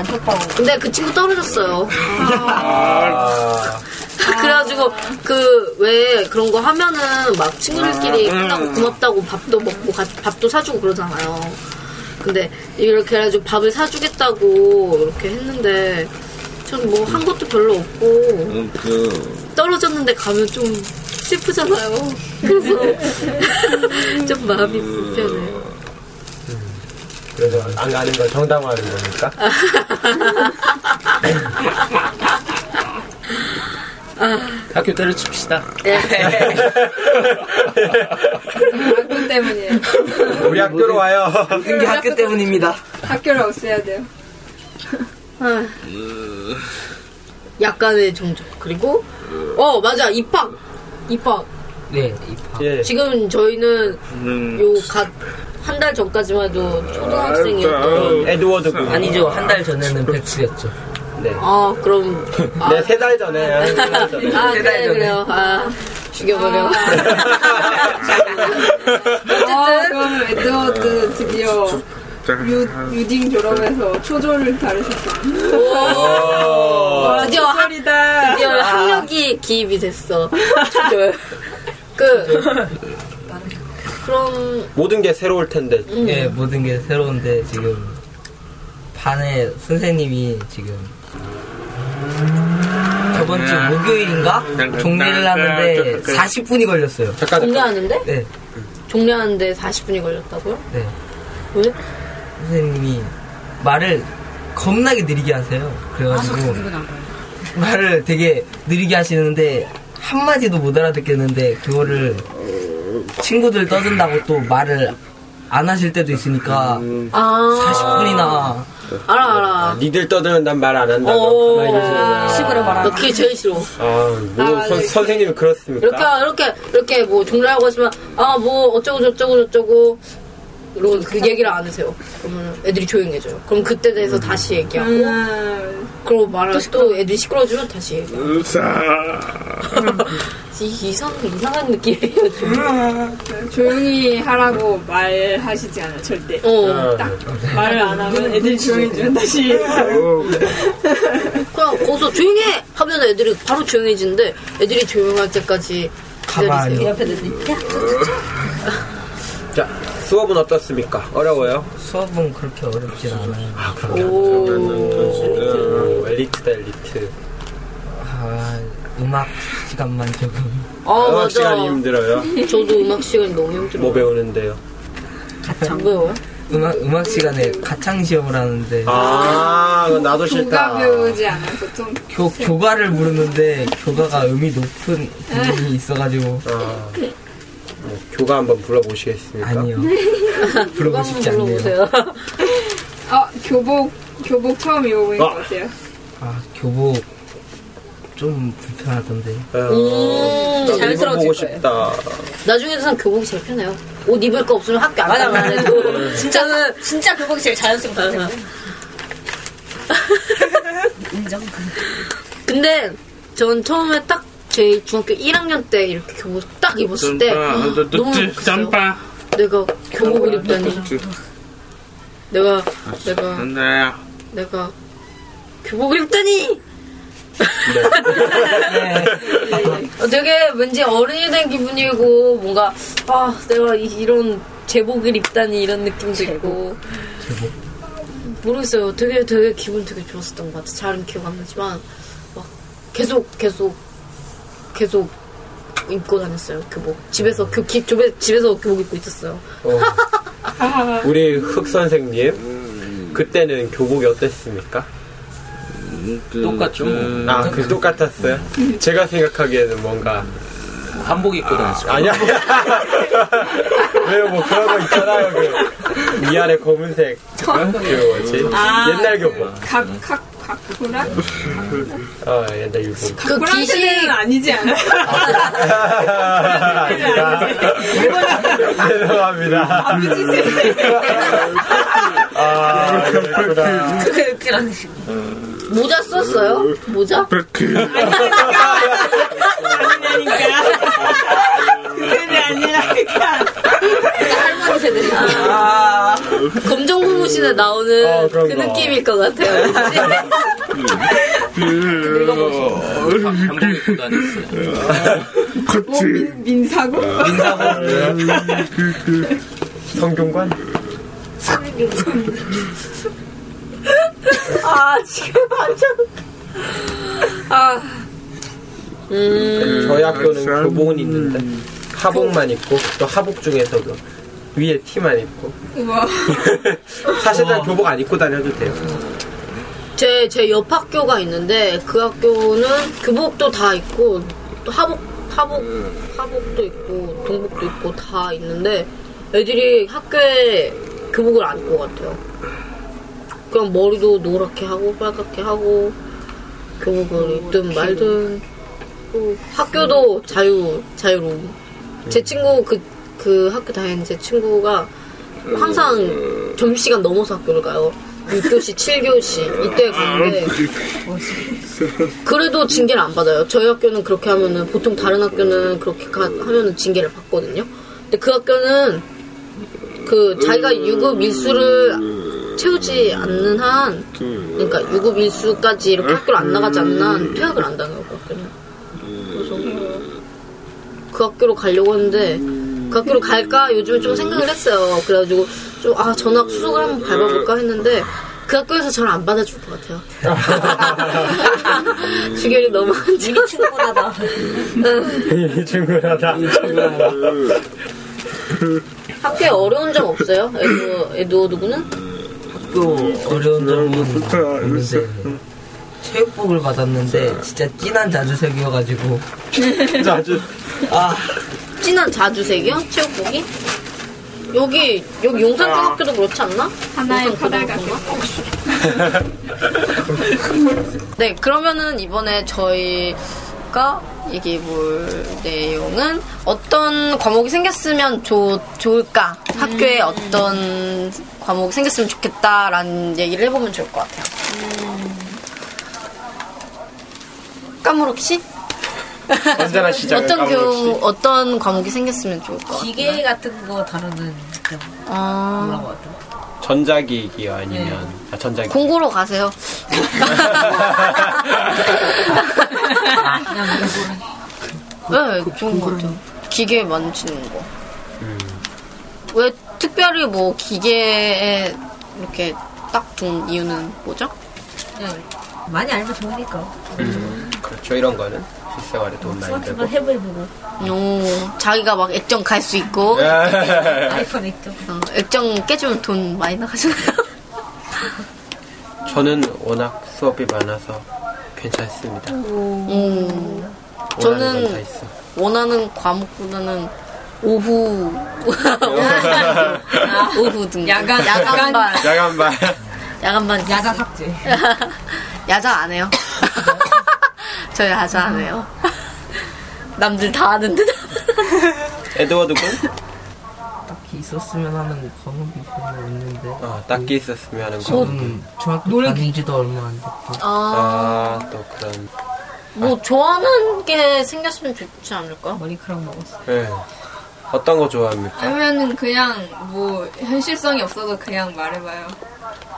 Speaker 4: 단톡방
Speaker 1: 근데 그 친구 떨어졌어요.
Speaker 6: 아.
Speaker 1: 그래가지고 그 왜 그런 거 하면은 막 친구들끼리 끝나고 고맙다고 밥도 먹고 가- 밥도 사주고 그러잖아요. 근데 이렇게 해가지고 밥을 사주겠다고 이렇게 했는데 전 뭐 한 것도 별로 없고 떨어졌는데 가면 좀 슬프잖아요. 그래서 좀 마음이 불편해요.
Speaker 6: 그래서 안 가는 걸 정당화하는 겁니까?
Speaker 2: 학교 때려칩시다.
Speaker 5: 학교 때문이에요.
Speaker 6: 우리 학교로 와요.
Speaker 3: 모든 게 학교 때문입니다.
Speaker 5: 학교를 없애야 돼요.
Speaker 1: 아. 약간의 정적 그리고 어 맞아 입학 입학
Speaker 3: 네, 입학.
Speaker 6: 예.
Speaker 1: 지금 저희는 요갓 한 달 전까지만 해도 초등학생이었던
Speaker 6: 에드워드 군.
Speaker 3: 아니죠. 한 달 전에는 백수였죠.
Speaker 6: 네.
Speaker 1: 아 그럼 아,
Speaker 6: 네, 세 달 전에. 세달 전에.
Speaker 1: 아
Speaker 3: 세달
Speaker 1: 그래
Speaker 3: 전에.
Speaker 1: 그래요 아 죽여버려
Speaker 5: 아, 그러면 에드워드 드디어 유, 유딩 졸업해서 초조를 다루셨어요.
Speaker 1: 오, 드디어 학,
Speaker 5: 소리다.
Speaker 1: 드디어 학력이 기입이 됐어 저절. 그 그럼
Speaker 6: 모든 게 새로울 텐데.
Speaker 3: 예, 모든 게 새로운데 지금 반에 선생님이 지금 저번 주 목요일인가 종례를 하는데 40분이 걸렸어요.
Speaker 6: 잠깐, 잠깐.
Speaker 1: 종례하는데
Speaker 3: 네,
Speaker 1: 종례하는데 40분이 걸렸다고요?
Speaker 3: 네.
Speaker 1: 왜?
Speaker 3: 선생님이 말을 겁나게 느리게 하세요. 그래가지고 말을 되게 느리게 하시는데 한마디도 못 알아듣겠는데 그거를 친구들 떠든다고 또 말을 안 하실 때도 있으니까
Speaker 1: 아
Speaker 3: 40분이나
Speaker 1: 알아 알아.
Speaker 6: 니들 떠들면 난 말 안 한다고
Speaker 1: 어.
Speaker 6: 가만히 계시잖아요.
Speaker 4: 식으로 말하는
Speaker 1: 너 그게 제일 싫어.
Speaker 6: 아, 뭐
Speaker 5: 아,
Speaker 6: 선,
Speaker 5: 네.
Speaker 6: 선생님이 그렇습니까?
Speaker 1: 이렇게 이렇게 이렇게 뭐 종료하고 있으면 아 뭐 어쩌고 저쩌고 저쩌고 이러고 그 얘기를 안 하세요. 그러면 애들이 조용해져요. 그럼 그때 대해서 다시 얘기하고
Speaker 5: 음,
Speaker 1: 그러고 말을 또 애들이 시끄러워지면 다시 얘기하고 이- 이상 이상한 느낌이에요. 좀.
Speaker 5: 조용히 하라고 말하시지 않아 절대.
Speaker 1: 어
Speaker 6: 아,
Speaker 5: 딱 말을 안 하면 애들 조용해지면 다시.
Speaker 1: 그냥 거기서 조용해 하면 애들이 바로 조용해지는데 애들이 조용할 때까지
Speaker 3: 가만히.
Speaker 1: 기다리세요.
Speaker 4: 옆에 애들이 야
Speaker 6: 자, 수업은 어떻습니까? 어려워요?
Speaker 3: 수업은 그렇게 어렵진 않아요.
Speaker 6: 아.
Speaker 1: 오.
Speaker 6: 음, 엘리트다, 엘리트.
Speaker 3: 아, 음악 시간만 조금.
Speaker 1: 아
Speaker 6: 음악
Speaker 1: 맞아.
Speaker 6: 시간이 힘들어요.
Speaker 1: 저도 음악 시간이 너무 힘들어요.
Speaker 6: 뭐 배우는데요?
Speaker 1: 안 배워요?
Speaker 3: 음악, 음악 시간에 가창 시험을 하는데
Speaker 6: 아, 그건 나도
Speaker 5: 교가
Speaker 6: 싫다.
Speaker 5: 배우지 않아 보통.
Speaker 3: 교, 교가를 부르는데 교가가 음이 높은 부분이 있어가지고
Speaker 6: 아, 뭐, 교가 한번 불러보시겠습니까?
Speaker 3: 아니요.
Speaker 1: 한번
Speaker 3: 싶지 않네요.
Speaker 1: 불러보세요.
Speaker 5: 어 교복 교복 처음 입어보니까
Speaker 6: 아.
Speaker 5: 어때요?
Speaker 3: 아, 교복 좀 불편하던데.
Speaker 6: 아,
Speaker 1: 음,
Speaker 6: 나도
Speaker 4: 자연스러워질
Speaker 6: 입어보고
Speaker 4: 거예요.
Speaker 6: 싶다.
Speaker 1: 나중에는 교복이 제일 편해요. 옷 입을 거 없으면 학교 안
Speaker 4: 맞아,
Speaker 1: 가면
Speaker 4: 맞아.
Speaker 1: 해도
Speaker 4: 진짜는 진짜 교복이 제일 자연스럽다. 인정.
Speaker 1: 근데 전 처음에 딱 제 중학교 1학년 때 이렇게 교복 딱 입었을 때 너무 행복했어요. 내가 교복을 입다니. 내가 내가 내가 교복을 입다니. 어, 되게 왠지 어른이 된 기분이고 뭔가 아 내가 이, 이런 제복을 입다니 이런 느낌도 있고. 모르겠어요. 되게 되게 기분 되게 좋았었던 것 같아 잘은 기억 안 나지만 막 계속 계속 계속 입고 다녔어요 교복 집에서 교, 기, 집에, 집에서 교복 입고 있었어요
Speaker 6: 어. 우리 흑 선생님, 그때는 교복이 어땠습니까?
Speaker 2: 똑같죠. 뭐.
Speaker 6: 아, 그 똑같았어요? 제가 생각하기에는 뭔가.
Speaker 2: 한복 입고 다녔어요.
Speaker 6: 아니야. 왜요? 뭐 그런 거 있잖아요. 그 위아래 검은색. 그 뭐지? 옛날 교복.
Speaker 5: 각 각 각구라?
Speaker 6: 아, 옛날 유복.
Speaker 1: 그
Speaker 5: 각구라
Speaker 1: 기식
Speaker 5: 세대는 아니지 않아?
Speaker 6: 죄송합니다. 아, 그렇구나.
Speaker 4: 그게 웃기라는
Speaker 1: 모자 썼어요? 모자? 할머니 세대. 검정 고무신에 나오는
Speaker 6: 어,
Speaker 1: 그. 느낌일 것 같아요. 왠지.
Speaker 2: 한복 입고 다녔어요.
Speaker 5: 뭐 민, 민사고?
Speaker 6: 성균관?
Speaker 1: 아, 지금 완전. 아. 음.
Speaker 6: 저희 학교는 교복은 있는데 하복만 입고 또 하복 중에서 그 위에 티만 입고
Speaker 5: 우와.
Speaker 6: 사실상 교복 안 입고 다녀도 돼요.
Speaker 1: 제, 제 옆 학교가 있는데 그 학교는 교복도 다 있고 또 하복, 하복, 하복도 있고 동복도 있고 다 있는데 애들이 학교에 교복을 안 입고 같아요. 그냥 머리도 노랗게 하고 빨갛게 하고 교복을 입든 말든 또 학교도 자유, 자유로움. 제 친구 그, 그 학교 다니는 제 친구가 항상 점심시간 넘어서 학교를 가요. 6교시, 7교시 이때 가는데 그래도 징계를 안 받아요. 저희 학교는 그렇게 하면은 보통 다른 학교는 그렇게 가- 하면은 징계를 받거든요. 근데 그 학교는 그 자기가 유급 일수를 채우지 않는 한 그러니까 유급 일수까지 이렇게 학교를 안 나가지 않는 한 퇴학을 안 당해요. 그 학교는. 그 학교로 가려고 했는데 그 학교로 갈까 요즘에 좀 생각을 했어요. 그래가지고 좀 아 전학 수속을 한번 밟아볼까 했는데 그 학교에서 저를 안 받아줄 것 같아요. 주결이 너무 안 좋아.
Speaker 4: 충분하다.
Speaker 6: 충분하다.
Speaker 1: 학교에 어려운 점 없어요? 에두 에두 누구는?
Speaker 3: 또 어려운 점은 없는데 체육복을 받았는데 진짜 진한 자주색이어가지고
Speaker 6: 자주
Speaker 3: 아
Speaker 1: 진한 자주색이요? 체육복이? 여기 여기 용산중학교도 그렇지 않나?
Speaker 5: 하나의
Speaker 1: 용산 고등학교인가? 네, 그러면은 이번에 저희가 얘기해 볼 내용은 어떤 과목이 생겼으면 좋, 좋을까? 학교에 어떤 과목이 생겼으면 좋겠다라는 얘기를 해보면 좋을 것 같아요. 까무룩 씨?
Speaker 6: 언제나 시작은
Speaker 1: 어떤 교,
Speaker 6: 씨.
Speaker 1: 어떤 과목이 생겼으면 좋을 것 같아요?
Speaker 4: 기계 같은 거 다루는 그런
Speaker 1: 아,
Speaker 4: 뭐라고 하죠?
Speaker 6: 전자기기요 아니면 아 전자기
Speaker 1: 공고로 가세요. 네, 좋은 것 같아요. 기계 만지는 거. 왜 특별히 뭐 기계에 이렇게 딱 둔 이유는 뭐죠?
Speaker 4: 그냥 많이 알면 좋으니까.
Speaker 6: 음, 그렇죠. 이런 거는 실생활에 돈 많이
Speaker 4: 스마트폰
Speaker 6: 들고.
Speaker 4: 해보해보고
Speaker 1: 오, 자기가 막 액정 갈 수 있고,
Speaker 4: 아이폰 있죠.
Speaker 1: 어, 액정 깨주면 돈 많이 나가잖아요.
Speaker 6: 저는 워낙 수업이 많아서 괜찮습니다.
Speaker 1: 오,
Speaker 6: 원하는
Speaker 1: 저는 원하는 과목보다는 오후, 오후 등.
Speaker 5: 야간,
Speaker 1: 야간반,
Speaker 6: 야간반.
Speaker 1: 야간반.
Speaker 4: 야자 삭제.
Speaker 1: 야자 안 해요. 저 야자 안 해요. 남들 다 하는데.
Speaker 6: 에드워드 군?
Speaker 3: 딱히 있었으면 하는 과목이 별로 없는데
Speaker 6: 어, 딱히 있었으면 하는 거
Speaker 3: 저는 중학교 다닌 지도 얼마 안 됐고
Speaker 1: 아,
Speaker 6: 아 또 그런
Speaker 1: 뭐 좋아하는 게 생겼으면 좋지 않을까?
Speaker 4: 머리카락 먹었어.
Speaker 6: 예. 어떤 거 좋아합니까?
Speaker 5: 아니면은 그냥 뭐 현실성이 없어도 그냥 말해봐요.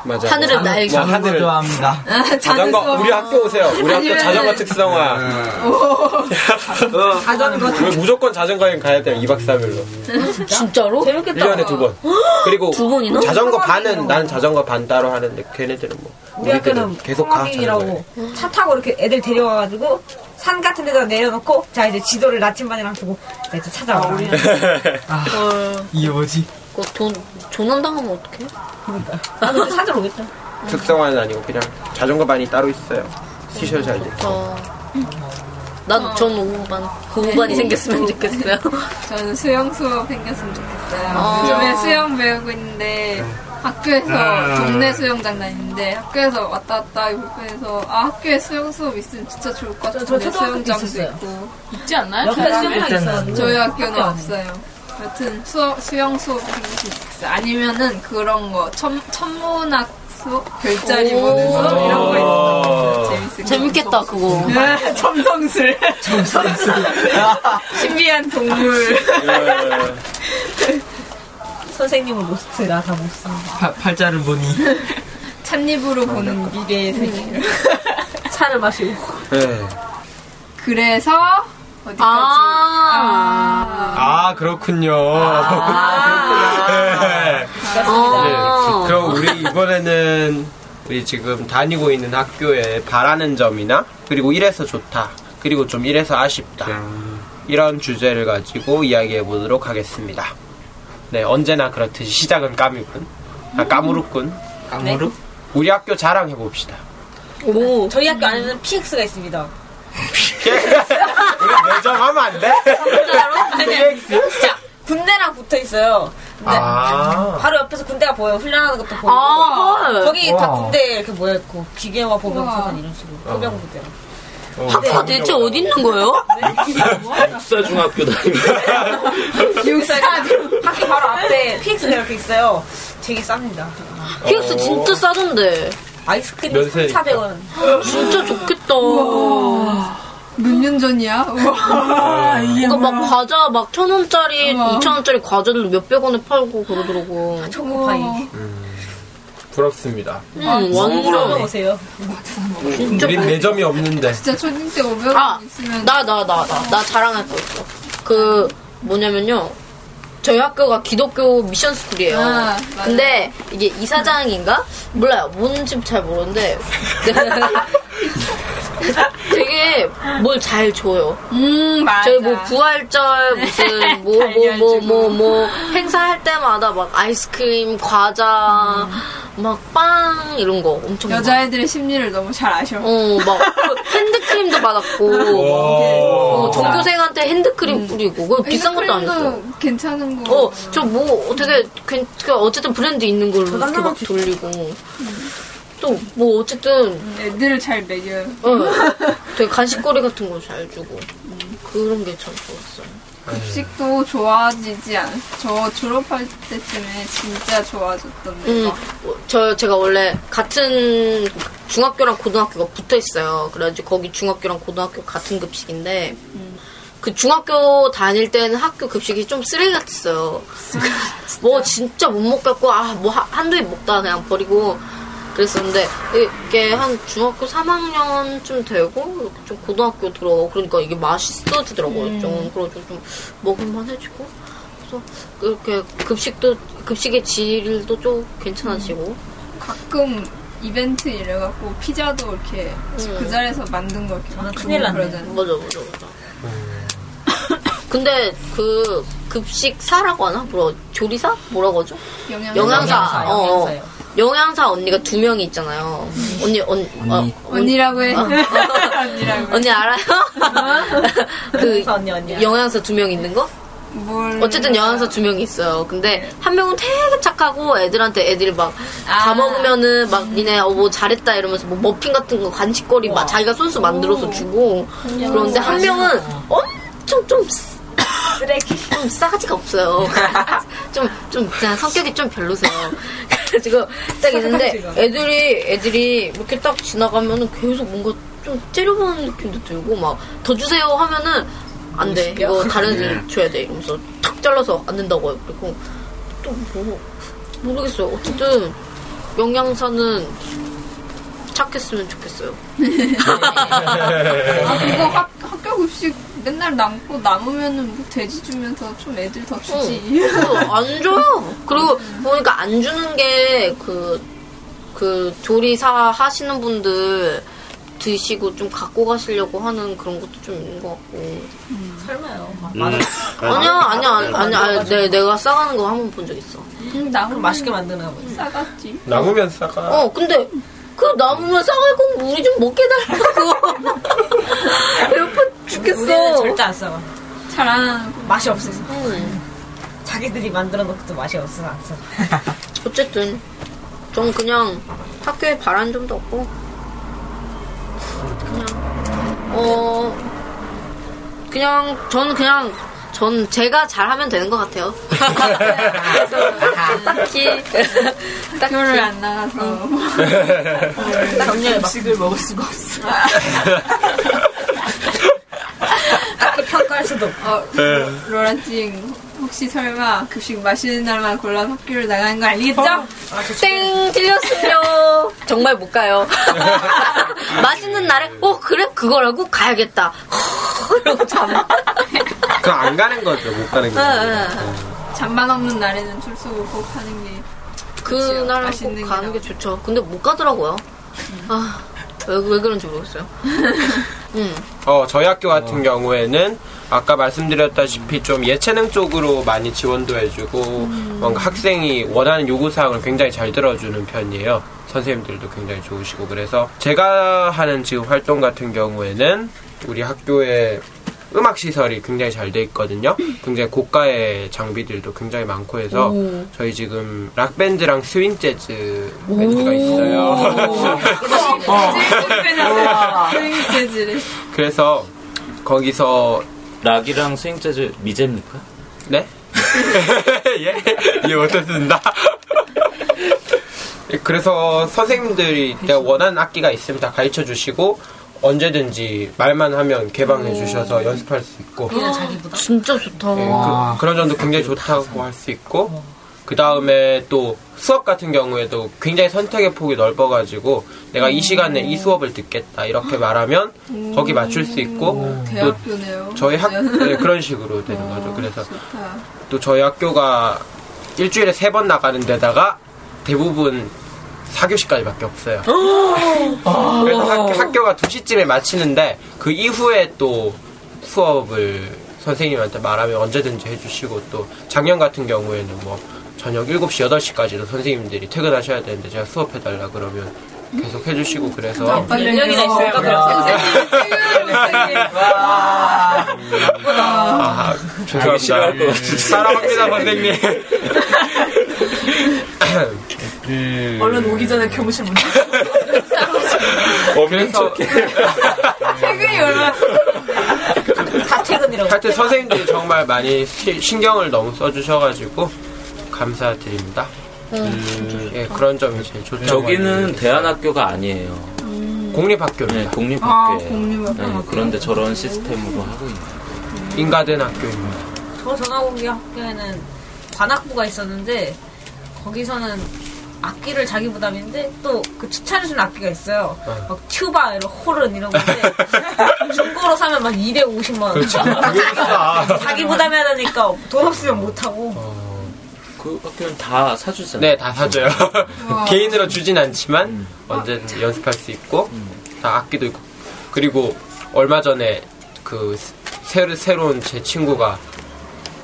Speaker 6: 맞아 뭐,
Speaker 1: 날고.
Speaker 6: 뭐
Speaker 3: 자전거
Speaker 6: 하늘을
Speaker 3: 좋아합니다
Speaker 5: 아,
Speaker 6: 자전거
Speaker 5: 수업.
Speaker 6: 우리 학교 오세요 우리 학교 자전거 특성화
Speaker 4: 자전거
Speaker 6: 왜 무조건 자전거 여행 가야 돼요 2박 3일로
Speaker 1: 진짜로?
Speaker 4: 재밌겠다.
Speaker 6: 1년에 두 번 그리고
Speaker 1: 두 번이나?
Speaker 6: 자전거 반은 나는 자전거 반 따로 하는데 걔네들은 뭐
Speaker 4: 우리 학교는
Speaker 6: 계속 가 자전거에.
Speaker 4: 차 타고 이렇게 애들 데려와 가지고 산 같은 데다 내려놓고 자 이제 지도를 나침반이랑 두고 자 이제 찾아와.
Speaker 3: 이게 뭐지?
Speaker 1: 그거 돈, 조난당하면 어떡해?
Speaker 4: 아 근데 찾아러 오겠다.
Speaker 6: 특성화는 아니고 그냥 자전거 반이 따로 있어요 시설 잘 돼.
Speaker 1: 저, 난, 전 오후반. 그 오후반이 생겼으면 좋겠어요.
Speaker 5: 저는 수영 수업 생겼으면 좋겠어요.
Speaker 1: 아.
Speaker 5: 요즘에 수영 배우고 있는데 학교에서 동네 수영장 다니는데 학교에서 왔다 갔다 불편해서 아 학교에 수영 수업 있으면 진짜 좋을 것 같은데
Speaker 4: 때
Speaker 5: 수영장도
Speaker 4: 있었어요.
Speaker 5: 있고
Speaker 7: 있지 않나요?
Speaker 4: 수영장
Speaker 5: 저희 학교는. 없어요. 여튼 수업, 수영 수업. 아니면은 그런 거 천, 천문학 수업 별자리
Speaker 1: 오.
Speaker 5: 보는 수업 이런 거 있어요. 재밌을 것
Speaker 1: 재밌겠다, 그거.
Speaker 5: 같아요. 점성술 신비한 동물
Speaker 4: 선생님은 로스트 나다 못씁니다.
Speaker 3: 파- 팔자를 보니
Speaker 5: 찻잎으로 보는 미래의 세계.
Speaker 4: 차를 마시고.
Speaker 6: 네.
Speaker 5: 그래서 어디까지?
Speaker 1: 아.
Speaker 6: 아 그렇군요. 네.
Speaker 1: 아.
Speaker 6: 그럼 우리 이번에는 우리 지금 다니고 있는 학교에 바라는 점이나 그리고 이래서 좋다 그리고 좀 이래서 아쉽다 이런 주제를 가지고 이야기해 보도록 하겠습니다. 네 언제나 그렇듯이 시작은 까뮤군 아 까무룩군
Speaker 3: 까무르?
Speaker 6: 우리 학교 자랑해 봅시다.
Speaker 1: 오.
Speaker 4: 저희 학교 안에는 PX가 있습니다.
Speaker 6: 우리 매점 하면 안 돼?
Speaker 4: 아니, 진짜 군대랑 붙어 있어요. 근데
Speaker 6: 아
Speaker 4: 바로 옆에서 군대가 보여요. 훈련하는 것도 보이고.
Speaker 1: 아, 헐.
Speaker 4: 거기 다
Speaker 3: 와.
Speaker 4: 군대 이렇게 모여 있고 기계와 보병사관
Speaker 5: 우와.
Speaker 4: 이런 식으로 포병 부대랑.
Speaker 1: 학교 대체 어디 있는 거예요?
Speaker 2: 육사중학교 다닙니다.
Speaker 4: 학교 바로 앞에 PX가 이렇게 있어요. 되게 쌉니다.
Speaker 1: PX 진짜 싸던데.
Speaker 4: 아이스크림
Speaker 6: 면세
Speaker 4: 400원.
Speaker 1: 진짜 좋겠다.
Speaker 5: 몇 년 전이야? 우와.
Speaker 1: 이거 막 과자 막 천 원짜리. 이천 원짜리 과자를 몇백 원에 팔고 그러더라고.
Speaker 4: 초코파이.
Speaker 6: 부럽습니다.
Speaker 1: 음, 완전.
Speaker 4: 오세요.
Speaker 1: 진짜
Speaker 6: 우리 매점이 없는데
Speaker 5: 진짜 초딩 때 500원
Speaker 1: 아,
Speaker 5: 있으면
Speaker 1: 나, 나, 나, 나, 나 자랑할 거 있어. 그, 뭐냐면요. 저희 학교가 기독교 미션 스쿨이에요.
Speaker 5: 아.
Speaker 1: 근데 이게 이사장인가? 몰라요. 뭔지 잘 모르는데. 되게 뭘 잘 줘요.
Speaker 5: 음 맞아.
Speaker 1: 저희 뭐 부활절 무슨 뭐 뭐 뭐 뭐 뭐 행사할 때마다 막 아이스크림, 과자, 막 빵 이런 거 엄청
Speaker 5: 여자애들의 심리를 너무 잘 아셔.
Speaker 1: 어막 핸드크림도 받았고 어, 전교생한테 핸드크림 뿌리고 그거 비싼 것도 아니었어.
Speaker 5: 핸드크림도 괜찮은 거.
Speaker 1: 어, 저 뭐, 되게, 괜- 그 어쨌든 브랜드 있는 걸로 이렇게 막 돌리고. 또, 뭐, 어쨌든,
Speaker 5: 애들을 잘 먹여요.
Speaker 1: 어, 되게 간식거리 같은 거 잘 주고. 그런 게 참 좋았어요.
Speaker 5: 급식도 좋아지지 않았어. 저 졸업할 때쯤에 진짜 좋아졌던데.
Speaker 1: 음,
Speaker 5: 막
Speaker 1: 저, 제가 원래 같은 중학교랑 고등학교가 붙어 있어요. 그래가지고 거기 중학교랑 고등학교 같은 급식인데, 그 중학교 다닐 때는 학교 급식이 좀 쓰레기 같았어요. 뭐 진짜 못 먹겠고, 아, 뭐 하- 한두 입 먹다가 그냥 버리고 그랬었는데, 이게 한 중학교 3학년쯤 되고, 이렇게 좀 고등학교 들어가고, 그러니까 이게 맛있어지더라고요. 좀. 그래가지고 좀 먹을만 해지고. 그래서 이렇게 급식도, 급식의 질도 좀 괜찮아지고.
Speaker 5: 가끔 이벤트 이래갖고 피자도 이렇게
Speaker 1: 음.
Speaker 5: 그 자리에서 만든 거 이렇게 막
Speaker 4: 큰일 났네.
Speaker 5: 그러잖아요.
Speaker 1: 맞아, 맞아, 맞아. 근데 그 급식사라고 하나? 뭐라 조리사? 뭐라고 하죠?
Speaker 5: 영양
Speaker 1: 영양사.
Speaker 4: 영양사,
Speaker 1: 어, 어.
Speaker 4: 영양사요.
Speaker 1: 영양사 언니가 두 명이 있잖아요. 언니, 언,
Speaker 2: 언니.
Speaker 1: 어,
Speaker 5: 언니라고 해. 언니라고.
Speaker 1: 언니 알아요? 그
Speaker 4: 영양사 언니, 언니야.
Speaker 1: 영양사 두 명 있는 거?
Speaker 5: 뭘
Speaker 1: 어쨌든 영양사 두 명이 있어요. 근데 한 명은 되게 착하고 애들한테 애들이 막다
Speaker 5: 아.
Speaker 1: 먹으면은 막 니네 어 뭐 잘했다 이러면서 뭐 머핀 같은 거 간식거리 막 자기가 손수 만들어서 주고 그런데 한 명은 엄청 좀
Speaker 4: 쓰레기.
Speaker 1: 좀 싸가지가 없어요. 좀, 좀, 그냥 성격이 좀 별로세요. 그래가지고 딱 있는데 애들이, 애들이 이렇게 딱 지나가면은 계속 뭔가 좀 째려보는 느낌도 들고 막 더 주세요 하면은 안 돼. 이거 다른 애들 줘야 돼. 이러면서 탁 잘라서 안 된다고 해요. 그리고 또 뭐, 모르겠어요. 어쨌든 영양사는 착했으면 좋겠어요.
Speaker 5: 아 그거 학, 학교 급식 맨날 남고 남으면은 뭐 돼지 주면서 좀 애들 더 주지.
Speaker 1: 어, 안 줘요. 그리고 보니까 안 주는 게 그, 그 조리사 하시는 분들 드시고 좀 갖고 가시려고 하는 그런 것도 좀 있는 것 같고.
Speaker 4: 설마요.
Speaker 2: 음.
Speaker 1: 아니야, 아니야, 아니야. 아니야. 내, 내가 싸가는 거 한 번 본 적 있어.
Speaker 5: 음, 남으면
Speaker 4: 그럼 맛있게 만드나 보지.
Speaker 5: 싸갔지.
Speaker 6: 남으면 싸가.
Speaker 1: 어, 근데 그 남으면 싸갈 건 우리 좀 먹게 달라고. 배고파
Speaker 4: 우리는
Speaker 1: 죽겠어.
Speaker 4: 절대 안 싸워.
Speaker 5: 잘안 하는 거.
Speaker 4: 맛이 없어서.
Speaker 1: 음.
Speaker 4: 자기들이 만들어 놓고도 맛이 없어서 안 써.
Speaker 1: 어쨌든 전 그냥 학교에 바란 점도 없고 그냥 어 그냥 저는 그냥 전 제가 잘하면 되는 것 같아요. 딱히 딱히
Speaker 5: 학교를 안 나가서.
Speaker 7: 정렬 음식을 먹을 수가 없어.
Speaker 4: 없고.
Speaker 5: 어, 로라찡 혹시 설마 급식 맛있는 날만 골라서 학교를 나가는 거 아니겠죠?
Speaker 1: 땡 틀렸으면 정말 못 가요. 맛있는 날에 어 그래 그거라고 가야겠다. 이러고 잠.
Speaker 6: 그거 안 가는 거죠. 못 가는 거.
Speaker 5: 잠만 없는 날에는 출석을 꼭 하는 게
Speaker 1: 그날
Speaker 5: 맛있는 꼭게
Speaker 1: 가는 게 좋죠. 근데 못 가더라고요. 아, 왜, 왜 그런지 모르겠어요. 음.
Speaker 6: 어, 저희 학교 같은 경우에는 아까 말씀드렸다시피 좀 예체능 쪽으로 많이 지원도 해주고 뭔가 학생이 원하는 요구사항을 굉장히 잘 들어주는 편이에요. 선생님들도 굉장히 좋으시고 그래서 제가 하는 지금 활동 같은 경우에는 우리 학교에 음악 시설이 굉장히 잘 돼 있거든요. 굉장히 고가의 장비들도 굉장히 많고 해서 저희 지금 락 밴드랑 스윙 재즈 밴드가 있어요.
Speaker 5: 스윙 재즈를
Speaker 6: 그래서 거기서
Speaker 2: 락이랑 스윙 재즈 미제입니까?
Speaker 6: 네? 예? 이해 못했습니다. 그래서 선생님들이 내가 원하는 악기가 있으면 다 가르쳐 주시고 언제든지 말만 하면 개방해 주셔서 연습할 수 있고.
Speaker 4: 자기보다.
Speaker 1: 진짜 좋다.
Speaker 6: 예, 그, 런 점도 굉장히 좋다고 할 수 있고. 그 다음에 또 수업 같은 경우에도 굉장히 선택의 폭이 넓어가지고 내가 이 시간에 이 수업을 듣겠다 이렇게 말하면 거기 맞출 수 있고 또
Speaker 5: 대학교네요.
Speaker 6: 저희 학 네, 그런 식으로 되는 거죠. 그래서
Speaker 5: 좋다.
Speaker 6: 또 저희 학교가 일주일에 세 번 나가는 데다가 대부분 4교시까지밖에 없어요. 그래서 학, 학교가 2시쯤에 마치는데 그 이후에 또 수업을 선생님한테 말하면 언제든지 해주시고 또 작년 같은 경우에는 뭐 저녁 7시, 8시까지도 선생님들이 퇴근하셔야 되는데 제가 수업해달라 그러면 계속 해주시고 그래서.
Speaker 4: 능력이나 있으니까
Speaker 6: 아,
Speaker 2: 싫어할 것 같은데.
Speaker 6: 사랑합니다 선생님
Speaker 7: 얼른 오기 전에 교무실 문
Speaker 2: 없는
Speaker 6: 그래서
Speaker 5: 퇴근이 얼마나
Speaker 4: 다 퇴근이라고.
Speaker 6: 하여튼 선생님들이 정말 많이 시- 신경을 너무 써주셔가지고 감사드립니다. 예, 그런 점이 제일 좋죠.
Speaker 2: 저기는 대안학교가 아니에요.
Speaker 6: 음. 공립학교입니다.
Speaker 2: 네, 공립학교예요.
Speaker 5: 아, 공립학교.
Speaker 2: 네, 그런데 저런 시스템으로 하고 있는.
Speaker 6: 인가된 학교입니다.
Speaker 4: 저 전화공기 학교에는 관악부가 있었는데 거기서는 악기를 자기 부담인데 또 그 추천해주는 악기가 있어요. 막 튜바, 이런 호른 이런 건데 중고로 사면 막 250만 원.
Speaker 6: 그렇죠.
Speaker 4: 자기 부담해야 되니까 돈 없으면 못 하고.
Speaker 2: 그 학교는 다 사주잖아요.
Speaker 6: 네, 다 사줘요. 개인으로 주진 않지만 언제든 연습할 수 있고 다 악기도 있고 그리고 얼마 전에 그 새, 새로운 제 친구가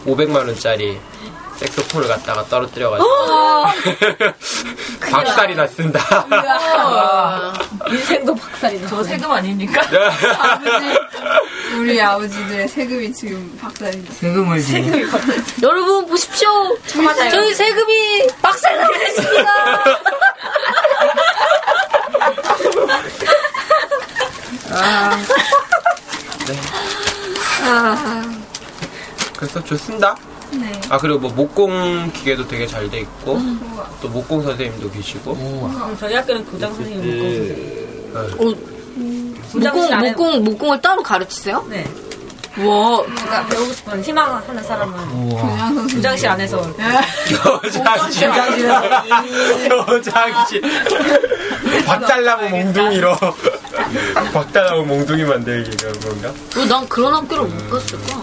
Speaker 6: 500만 원짜리 색소폰을 갖다가 떨어뜨려가지고 박살이 났습니다.
Speaker 4: 인생도 박살이 나.
Speaker 7: 저 세금 아닙니까?
Speaker 5: 우리 아버지들의 세금이 지금 박살이
Speaker 3: 세금을 지금
Speaker 1: 여러분 보십시오. 저희 세금이 박살나겠습니다.
Speaker 6: 그래서 좋습니다.
Speaker 5: 네.
Speaker 6: 아 그리고 뭐 목공 기계도 되게 잘 돼 있고 또 목공 선생님도 계시고.
Speaker 4: 저희 학교는 교장 선생님 목공 선생님.
Speaker 1: 목공 목공 목공을 따로 가르치세요?
Speaker 4: 네.
Speaker 1: 와.
Speaker 4: 그러니까 배우고 싶은 희망하는 사람은. 교장실 안에서.
Speaker 6: 여장실. 여장실. 박달나무 몽둥이로. 박달나무 몽둥이 만들기 그런 건가?
Speaker 1: 왜난 그런 학교를 못 갔을까?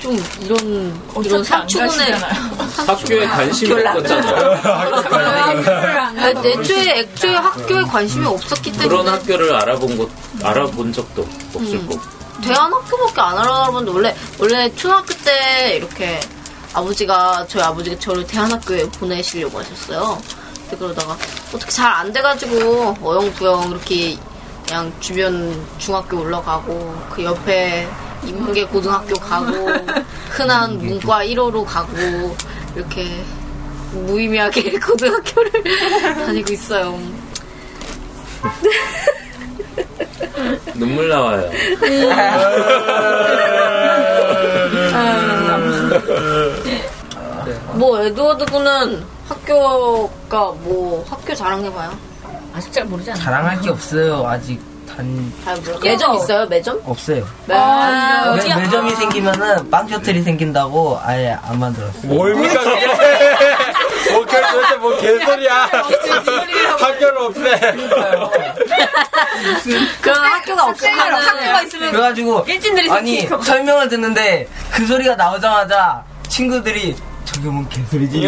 Speaker 1: 좀 이런 이런
Speaker 7: 가시잖아요.
Speaker 2: 학교에 관심이 없었잖아요.
Speaker 1: 아, 애초에 애초에 학교에 관심이 없었기
Speaker 2: 그런
Speaker 1: 때문에
Speaker 2: 학교를 알아본 것, 알아본 적도 없을 거고.
Speaker 1: 대한 학교밖에 안 알아봤는데 원래 원래 초등학교 때 이렇게 아버지가 저희 아버지가 저를 대한 학교에 보내시려고 하셨어요. 근데 그러다가 어떻게 잘 안 돼가지고 어영부영 이렇게 그냥 주변 중학교 올라가고 그 옆에 인문계 고등학교 가고 흔한 문과 1호로 가고 이렇게 무의미하게 고등학교를 다니고 있어요.
Speaker 2: 눈물 나와요.
Speaker 1: 뭐 에드워드 군은 학교가 뭐 학교 자랑해봐요.
Speaker 4: 아직 잘 모르지 않아요?
Speaker 3: 자랑할 게 없어요. 아직
Speaker 1: 단잘 몰라. 매점 있어요? 매점?
Speaker 3: 없어요.
Speaker 1: 아,
Speaker 3: 매, 매점이 생기면은 빵 셔틀이 생긴다고 아예 안 만들었어요.
Speaker 6: 뭘입니까 그게? 뭐 개, 도대체 뭐 개소리야? 학교를 없애.
Speaker 1: 그런 학교가 없으면은
Speaker 4: 있으면
Speaker 3: 그래가지고
Speaker 4: 일진들이
Speaker 3: 아니. 설명을 듣는데 그 소리가 나오자마자 친구들이 저게 뭔 개소리지?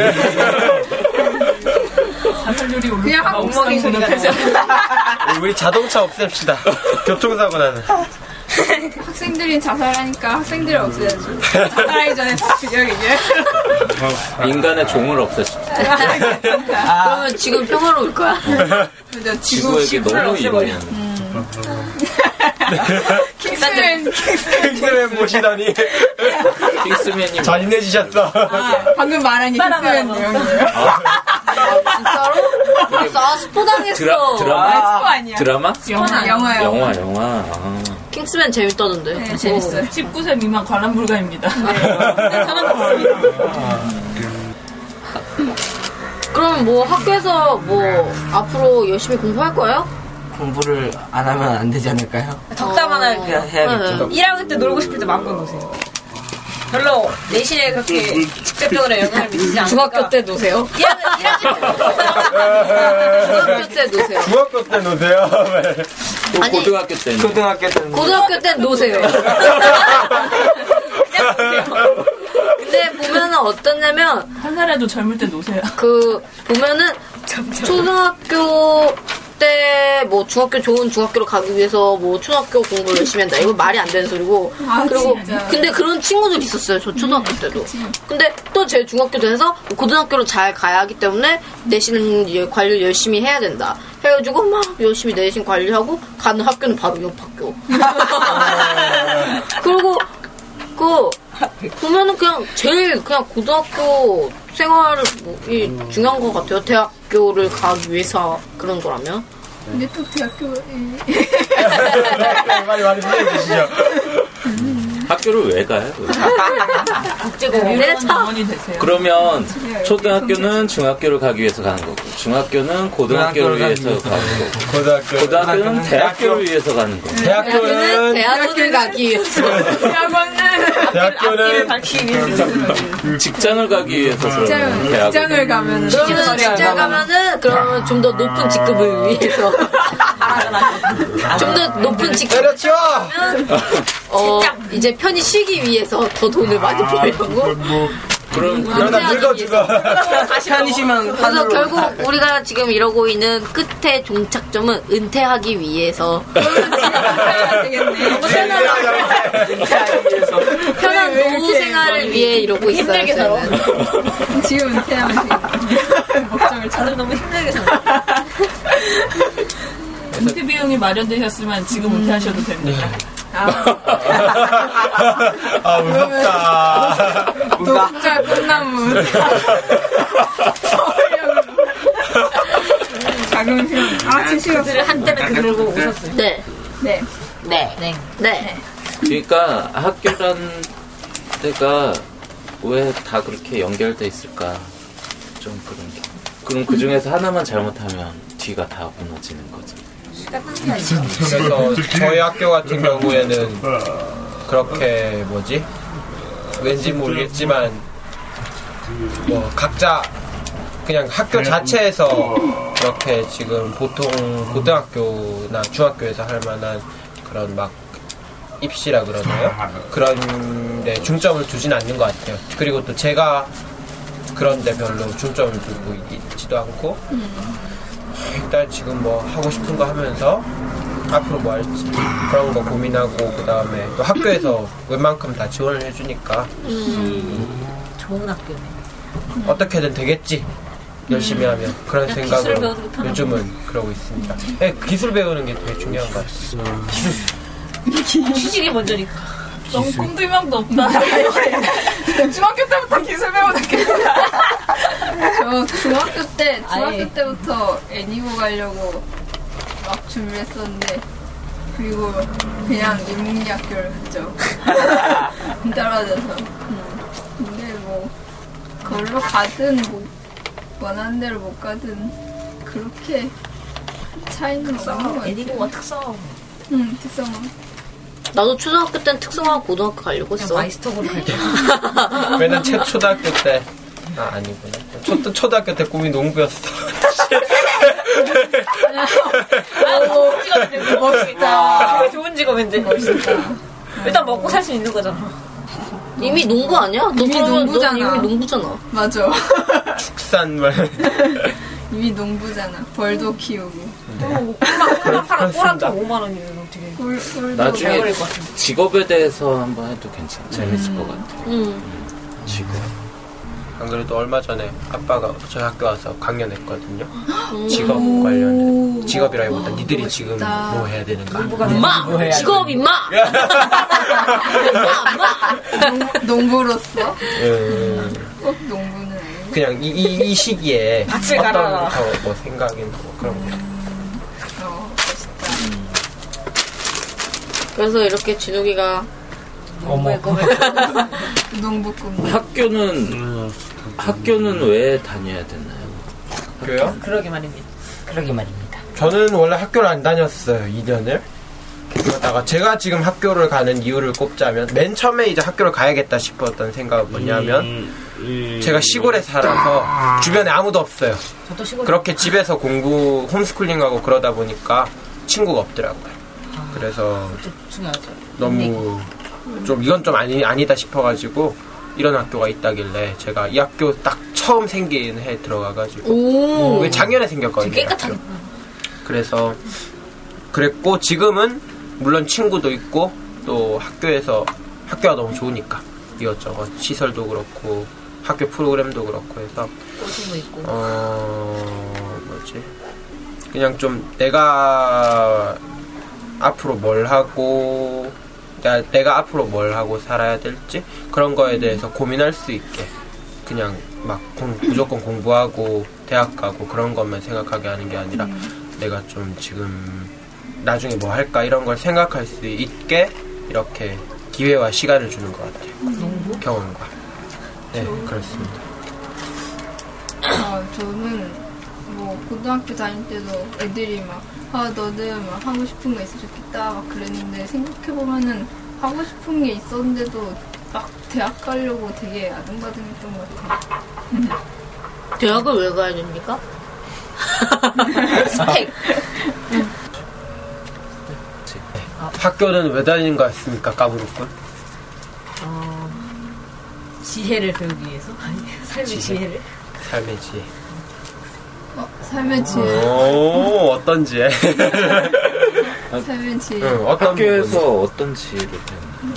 Speaker 7: 사설률이 오르고
Speaker 5: 그냥 한국
Speaker 7: 옥상
Speaker 4: 소리가
Speaker 7: 폐쇄.
Speaker 6: 우리 자동차 없앱시다. 교통사고 나는.
Speaker 5: 학생들이 자살하니까 학생들을 없애야지. 자살하기 전에 다 죽여 이제.
Speaker 2: 인간의 종을 없애십시오.
Speaker 1: 그러면 지금 평화로울 거야.
Speaker 5: 지구
Speaker 2: 지구에게 너무 이로운.
Speaker 5: 킹스맨
Speaker 6: 킹스맨 보시더니
Speaker 2: 킹스맨이
Speaker 6: 잔인해지셨어.
Speaker 5: 방금 말한 게 킹스맨 내용이에요.
Speaker 1: 진짜로? 나 스포당했어.
Speaker 2: 드라, 드라마?
Speaker 5: 스포 아니야.
Speaker 2: 드라마?
Speaker 5: 영화 영화요.
Speaker 2: 영화, 영화. 아.
Speaker 1: 킹스맨 재밌다던데.
Speaker 5: 네, 재밌어요.
Speaker 7: 19세 미만 관람 불가입니다.
Speaker 4: 봤습니다.
Speaker 1: 그럼 뭐 학교에서 뭐 앞으로 열심히 공부할 거예요?
Speaker 3: 공부를 안 하면 안 되지 않을까요?
Speaker 4: 할
Speaker 3: 그냥 해야겠죠.
Speaker 4: 1학년 때 놀고 싶을 때 마음껏 노세요. 별로 내신에 그렇게 직접적으로 영향을 미치지 않으니까.
Speaker 1: 중학교 때 노세요?
Speaker 4: 1학년, 1학년
Speaker 1: 중학교 때 노세요.
Speaker 6: 중학교 때 노세요.
Speaker 2: 또
Speaker 1: 아니,
Speaker 2: 고등학교 때는.
Speaker 3: 초등학교 때는
Speaker 1: 고등학교 때 노세요. 근데 보면은 어떠냐면
Speaker 7: 한 살에도 젊을 때 노세요.
Speaker 1: 그 보면은 초등학교 절대 뭐 중학교 좋은 중학교로 가기 위해서 뭐 초등학교 공부를 열심히 한다. 이거 말이 안 되는 소리고.
Speaker 5: 아,
Speaker 1: 그리고
Speaker 5: 진짜.
Speaker 1: 근데 그런 친구들이 있었어요. 저 초등학교 때도. 근데 또 제 중학교 돼서 고등학교로 잘 가야 하기 때문에 내신 예, 관리 열심히 해야 된다. 해가지고 막 열심히 내신 관리하고 가는 학교는 바로 옆 학교. 그리고 그 보면은 그냥 제일 그냥 고등학교 생활이 중요한 것 같아요. 대학교를 가기 위해서 그런 거라면.
Speaker 5: 근데 또 대학교
Speaker 6: 많이 많이 해주시죠.
Speaker 2: 학교를 왜 가요?
Speaker 1: 내 차.
Speaker 7: 어머니 되세요.
Speaker 2: 그러면 초등학교는 중학교를 가기 위해서 가는 거고 중학교는 고등학교를 위해서 가는 거고
Speaker 6: 고등학교.
Speaker 2: 고등학교는 대학교를 위해서 가는 거고
Speaker 1: 대학교는
Speaker 6: 대학교는
Speaker 1: 대학원을 가기 위해서.
Speaker 6: 대학교는
Speaker 7: 밝히기 위해서.
Speaker 2: 직장을 가기 위해서
Speaker 5: 직장, 직장을 가면은
Speaker 1: 그러면 직장 가면은 그러면 좀 더 높은 직급을 위해서. 좀 더 높은 직급.
Speaker 6: 때려치워.
Speaker 1: 어, 이제 편히 쉬기 위해서 더 돈을 많이 벌려고.
Speaker 2: 그럼
Speaker 6: 그러다 늙어 죽어.
Speaker 3: 편히시면
Speaker 1: 그래서
Speaker 3: 하늘로
Speaker 1: 결국 우리가 지금 이러고 있는 끝의 종착점은 은퇴하기 위해서 편한 노후 생활을 위해 이러고 있어요.
Speaker 4: 힘들게 살아.
Speaker 5: 지금 은퇴하면. 목적을 찾아.
Speaker 4: 너무 힘들게 살아.
Speaker 7: 은퇴 비용이 마련되셨으면 지금 은퇴하셔도 됩니다.
Speaker 6: 아 무섭다.
Speaker 5: 독자 꽃나무. 작은 film. 아.
Speaker 4: 그들을 한때는 그들고 웃었어요.
Speaker 1: 네.
Speaker 5: 네.
Speaker 1: 네.
Speaker 4: 네.
Speaker 1: 네.
Speaker 2: 그러니까 학교란 데가 왜 다 그렇게 연결돼 있을까 좀 그런 게 그럼 그 중에서 하나만 잘못하면 뒤가 다 무너지는 거죠
Speaker 6: 그래서 저희 학교 같은 경우에는 그렇게 뭐지 왠지 모르겠지만 뭐 각자 그냥 학교 자체에서 그렇게 지금 보통 고등학교나 중학교에서 할 만한 그런 막 입시라 그러나요? 그런 데 중점을 두진 않는 것 같아요. 그리고 또 제가 그런 데 별로 중점을 두고 있지도 않고 일단 지금 뭐 하고 싶은 거 하면서 앞으로 뭐 할지 그런 거 고민하고 그 다음에 또 학교에서 웬만큼 다 지원을 해주니까
Speaker 4: 좋은 학교네.
Speaker 6: 어떻게든 되겠지 열심히 하면 그런 생각으로
Speaker 4: 기술.
Speaker 6: 요즘은 그러고 있습니다. 네, 기술 배우는 게 되게 중요한 것 같아요.
Speaker 4: 취직이 먼저니까.
Speaker 7: 너무 꿈도 희망도 없다. 중학교 때부터 기술 배우는 게.
Speaker 5: 저 중학교 때, 중학교
Speaker 4: 아예.
Speaker 5: 때부터 애니고 가려고 막 준비했었는데, 그리고 그냥 인문학교를 갔죠. 따라져서. 음. 근데 뭐, 그걸로 가든, 뭐, 원하는 대로 못 가든, 그렇게 차이는 없는 것 같아요.
Speaker 4: 애니고가 특성.
Speaker 5: 응, 특성은.
Speaker 1: 나도 초등학교 때는 특성화 고등학교 가려고
Speaker 4: 그냥
Speaker 1: 했어.
Speaker 4: 마이스터고로 갈게.
Speaker 6: 왜냐면 제 초등학교 때 아, 아니구나. 초, 초등학교 때 꿈이 농부였어.
Speaker 4: 아, 좋은 직업인데 멋있다. 되게 좋은 직업인데 멋있다. 일단 먹고 살 수 있는 거잖아.
Speaker 1: 이미 농부 아니야? 너
Speaker 5: 이미 농부잖아.
Speaker 1: 이미 농부잖아.
Speaker 5: 맞아.
Speaker 6: 축산물.
Speaker 5: 이미 농부잖아. 벌도 키우고.
Speaker 4: 꼬랑 팔아 꼬랑
Speaker 6: 그렇습니다.
Speaker 4: 5만 원이면 어떻게.
Speaker 5: 꿀, 꿀도
Speaker 2: 나중에
Speaker 4: 것 같은데.
Speaker 2: 직업에 대해서 한번 해도 괜찮 재밌을 것 같아요
Speaker 1: 응.
Speaker 2: 직업
Speaker 6: 안 그래도 얼마 전에 아빠가 저희 학교 와서 강연했거든요. 직업 관련 직업이라기보다 니들이 지금 뭐 해야 되는가.
Speaker 1: 임마! 직업 임마! 임마! 임마!
Speaker 5: 농부로서
Speaker 6: 음,
Speaker 5: 꼭 농부는 아니고.
Speaker 6: 그냥 이, 이, 이 시기에
Speaker 4: 밭을
Speaker 6: 어떤
Speaker 4: 갈아라.
Speaker 6: 더뭐 생각이나 뭐 그런 거.
Speaker 5: 어, 멋있다.
Speaker 1: 그래서 이렇게 진욱이가
Speaker 3: 어머
Speaker 5: 농부 꿈.
Speaker 2: 학교는 학교는 왜 다녀야 되나요?
Speaker 6: 학교요?
Speaker 4: 그러게 말입니다.
Speaker 3: 그러게 말입니다.
Speaker 6: 저는 원래 학교를 안 다녔어요, 2년을. 그러다가 제가 지금 학교를 가는 이유를 꼽자면 맨 처음에 이제 학교를 가야겠다 싶었던 생각은 뭐냐면 제가 시골에 살아서 주변에 아무도 없어요.
Speaker 4: 저도 시골
Speaker 6: 그렇게 집에서 공부 홈스쿨링하고 그러다 보니까 친구가 없더라고요. 그래서. 너무 좀 이건 좀 아니, 아니다 싶어가지고 이런 학교가 있다길래 제가 이 학교 딱 처음 생긴 해 들어가가지고 오왜 작년에 생겼거든요.
Speaker 4: 깨끗하게.
Speaker 6: 그래서 그랬고 지금은 물론 친구도 있고 또 학교에서 학교가 너무 좋으니까 이것저것 시설도 그렇고 학교 프로그램도 그렇고 해서. 어 뭐지 그냥 좀 내가 앞으로 뭘 하고 내가, 내가 앞으로 뭘 하고 살아야 될지 그런 거에 대해서 고민할 수 있게 그냥 막 공- 무조건 공부하고 대학 가고 그런 것만 생각하게 하는 게 아니라 내가 좀 지금 나중에 뭐 할까 이런 걸 생각할 수 있게 이렇게 기회와 시간을 주는 것 같아요. 경험과. 네, 그렇습니다.
Speaker 5: 아, 저는 뭐 고등학교 다닐 때도 애들이 막, 아, 너는 막 하고 싶은 거 있어 좋겠다 막 그랬는데 생각해보면은 하고 싶은 게 있었는데도 막 대학 가려고 되게 아등바등했던 것 같아요.
Speaker 1: 대학을 왜 가야 됩니까? 스펙.
Speaker 6: 학교는 왜 다니는 것 같습니까, 까부르꾼?
Speaker 4: 어, 지혜를 배우기 위해서? 아니, 삶의
Speaker 6: 지혜.
Speaker 4: 지혜를?
Speaker 6: 삶의 지혜.
Speaker 5: 어, 삶의 지혜,
Speaker 6: 오, 어떤 지혜?
Speaker 5: 삶의 지혜,
Speaker 6: 응, 어떤
Speaker 2: 학교에서 어떤 지혜를 배우나요?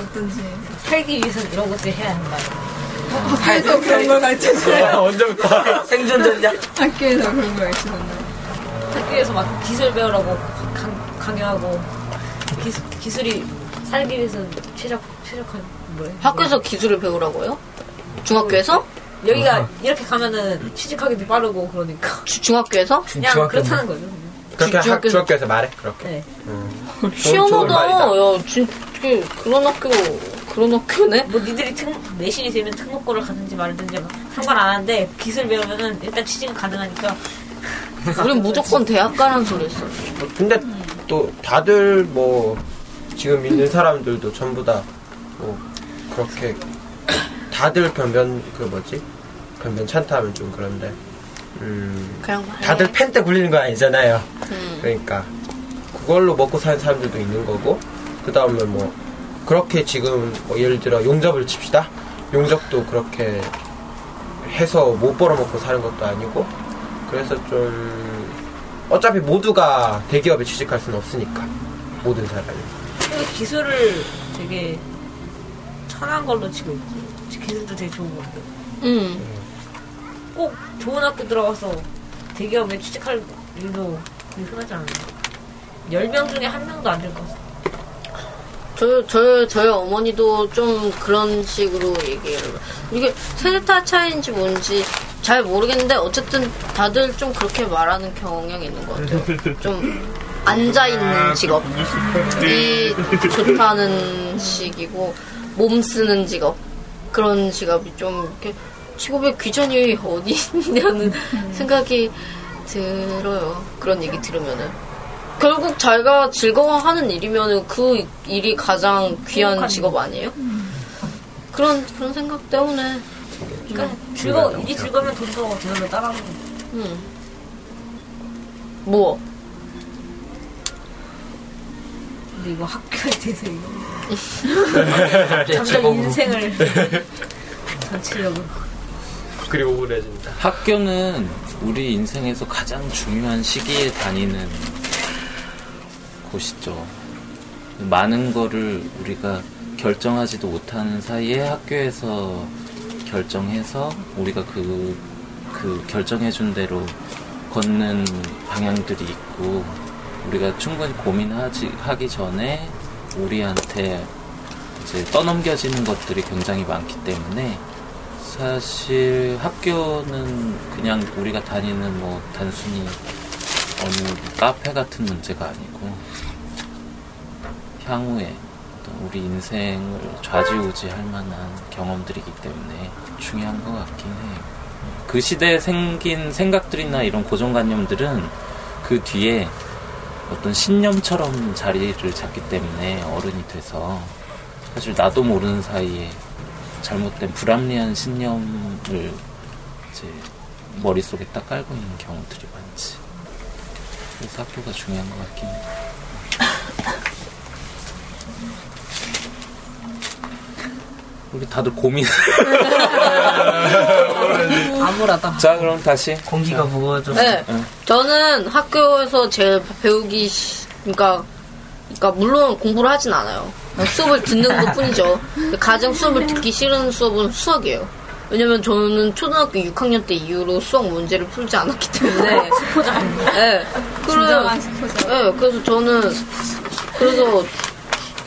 Speaker 5: 어떤 지혜.
Speaker 4: 살기 위해서 이런 것들 해야 한다.
Speaker 5: 학교에서 그런 걸 가르쳐줘요.
Speaker 6: 부분? 언제부터?
Speaker 3: 생존 전략.
Speaker 5: 학교에서 그런 걸 가르쳐줬나요?
Speaker 4: 학교에서 막 기술 배우라고 강, 강요하고 기술, 기술이 살기 위해서 최적, 최적한 뭐래?
Speaker 1: 학교에서 기술을 배우라고요? 중학교에서?
Speaker 4: 여기가 이렇게 가면은 취직하기도 빠르고 그러니까
Speaker 1: 주- 중학교에서?
Speaker 4: 그냥
Speaker 6: 중학교는-
Speaker 4: 그렇다는 거죠. 그냥.
Speaker 6: 그렇게 학,
Speaker 1: 중학교-
Speaker 6: 중학교에서 말해? 그렇게.
Speaker 4: 네.
Speaker 6: 좋은
Speaker 1: 시원하다. 야, 진짜 그런 학교, 그런 학교네?
Speaker 4: 뭐 니들이 특, 내신이 되면 특목고를 가든지 말든지 막 상관 안 하는데 기술 배우면은 일단 취직은 가능하니까
Speaker 1: 우린 무조건 대학 가라는 소리 했어.
Speaker 6: 근데 또 다들 뭐 지금 있는 사람들도 전부 다 뭐 그렇게 다들 변변 그 뭐지 변변찮다 하면 좀 그런데 음. 다들 펜때 굴리는 건 아니잖아요.
Speaker 1: 음.
Speaker 6: 그러니까 그걸로 먹고 사는 사람들도 있는 거고 그 다음에 뭐 그렇게 지금 뭐 예를 들어 용접을 칩시다. 용접도 그렇게 해서 못 벌어먹고 사는 것도 아니고 그래서 좀 어차피 모두가 대기업에 취직할 수는 없으니까 모든 사람이
Speaker 4: 기술을 되게 천한 걸로 치고 기술도 되게 좋은 것 같아요.
Speaker 1: 음.
Speaker 4: 꼭 좋은 학교 들어가서 대기업에 취직할 일도 되게 흔하지 않아요. 10명 중에 한 명도 안 될 것 같아요.
Speaker 1: 저, 저, 저희 어머니도 좀 그런 식으로 얘기해요. 이게 세대타 차이인지 뭔지 잘 모르겠는데, 어쨌든 다들 좀 그렇게 말하는 경향이 있는 것 같아요. 좀 앉아있는 직업이 좋다는 식이고, 몸 쓰는 직업. 그런 직업이 좀 이렇게 직업의 귀전이 어디 있냐는 생각이 들어요. 그런 얘기 들으면은. 결국 자기가 즐거워하는 일이면은 그 일이 가장 귀한 직업 아니에요? 그런 그런 생각 때문에
Speaker 4: 그러니까 즐거워, 일이 즐거우면 돈도 저절로 따라오는 거예요.
Speaker 1: 음. 뭐
Speaker 4: 근데 이거 학교에 대해서 이거 점점
Speaker 3: 직업으로.
Speaker 4: 인생을 전체적으로
Speaker 6: 그리고 우울해진다.
Speaker 2: 학교는 우리 인생에서 가장 중요한 시기에 다니는 곳이죠. 많은 거를 우리가 결정하지도 못하는 사이에 학교에서 결정해서 우리가 그, 그 결정해준 대로 걷는 방향들이 있고 우리가 충분히 고민하지, 하기 전에 우리한테 이제 떠넘겨지는 것들이 굉장히 많기 때문에 사실 학교는 그냥 우리가 다니는 뭐 단순히 어느 카페 같은 문제가 아니고 향후에 우리 인생을 좌지우지할 만한 경험들이기 때문에 중요한 것 같긴 해요. 그 시대에 생긴 생각들이나 이런 고정관념들은 그 뒤에 어떤 신념처럼 자리를 잡기 때문에 어른이 돼서 사실 나도 모르는 사이에 잘못된 불합리한 신념을 이제 머릿속에 딱 깔고 있는 경우들이 많지. 그래서 학교가 중요한 것 같긴 해. 우리 다들 고민.
Speaker 4: 아무 암울하다.
Speaker 2: 자, 그럼 다시.
Speaker 3: 공기가 무거워져.
Speaker 1: 네. 저는 학교에서 제일 배우기, 시- 그러니까, 그러니까 물론 공부를 하진 않아요. 수업을 듣는 것 뿐이죠. 가장 수업을 듣기 싫은 수업은 수학이에요. 왜냐면 저는 초등학교 6학년 때 이후로 수학 문제를 풀지 않았기 때문에. 스포자. 네. 그래,
Speaker 5: 진정한 스포자.
Speaker 1: 네, 그래서 저는, 그래서,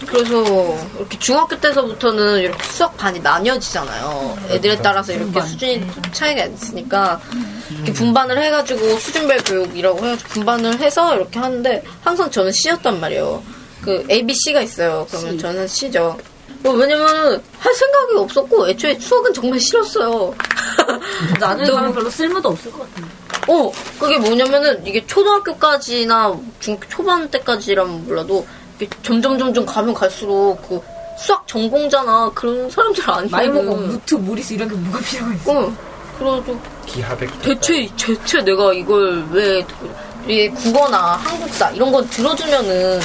Speaker 1: 그래서 이렇게 중학교 때서부터는 이렇게 수학 반이 나뉘어지잖아요. 애들에 따라서 이렇게 수준이 차이가 있으니까 이렇게 분반을 해가지고 수준별 교육이라고 해가지고 분반을 해서 이렇게 하는데 항상 저는 C였단 말이에요. 그 A, B, C가 있어요. 그러면 저는 C죠. 뭐 왜냐면은 할 생각이 없었고 애초에 수학은 정말 싫었어요.
Speaker 4: 나중에
Speaker 1: 너무-
Speaker 4: 가면 별로 쓸모도 없을 것 같은데.
Speaker 1: 어, 그게 뭐냐면은 이게 초등학교까지나 중 초반 때까지라면 몰라도 점점 점점 가면 갈수록 그 수학 전공자나 그런 사람들 아니면
Speaker 4: 많이 먹고 무트, 모리스 이런 게 뭐가 필요가 있어.
Speaker 1: 어, 그래도
Speaker 6: 기하백.
Speaker 1: 대체 대체 내가 이걸 왜 이게 국어나 한국사 이런 건 들어주면은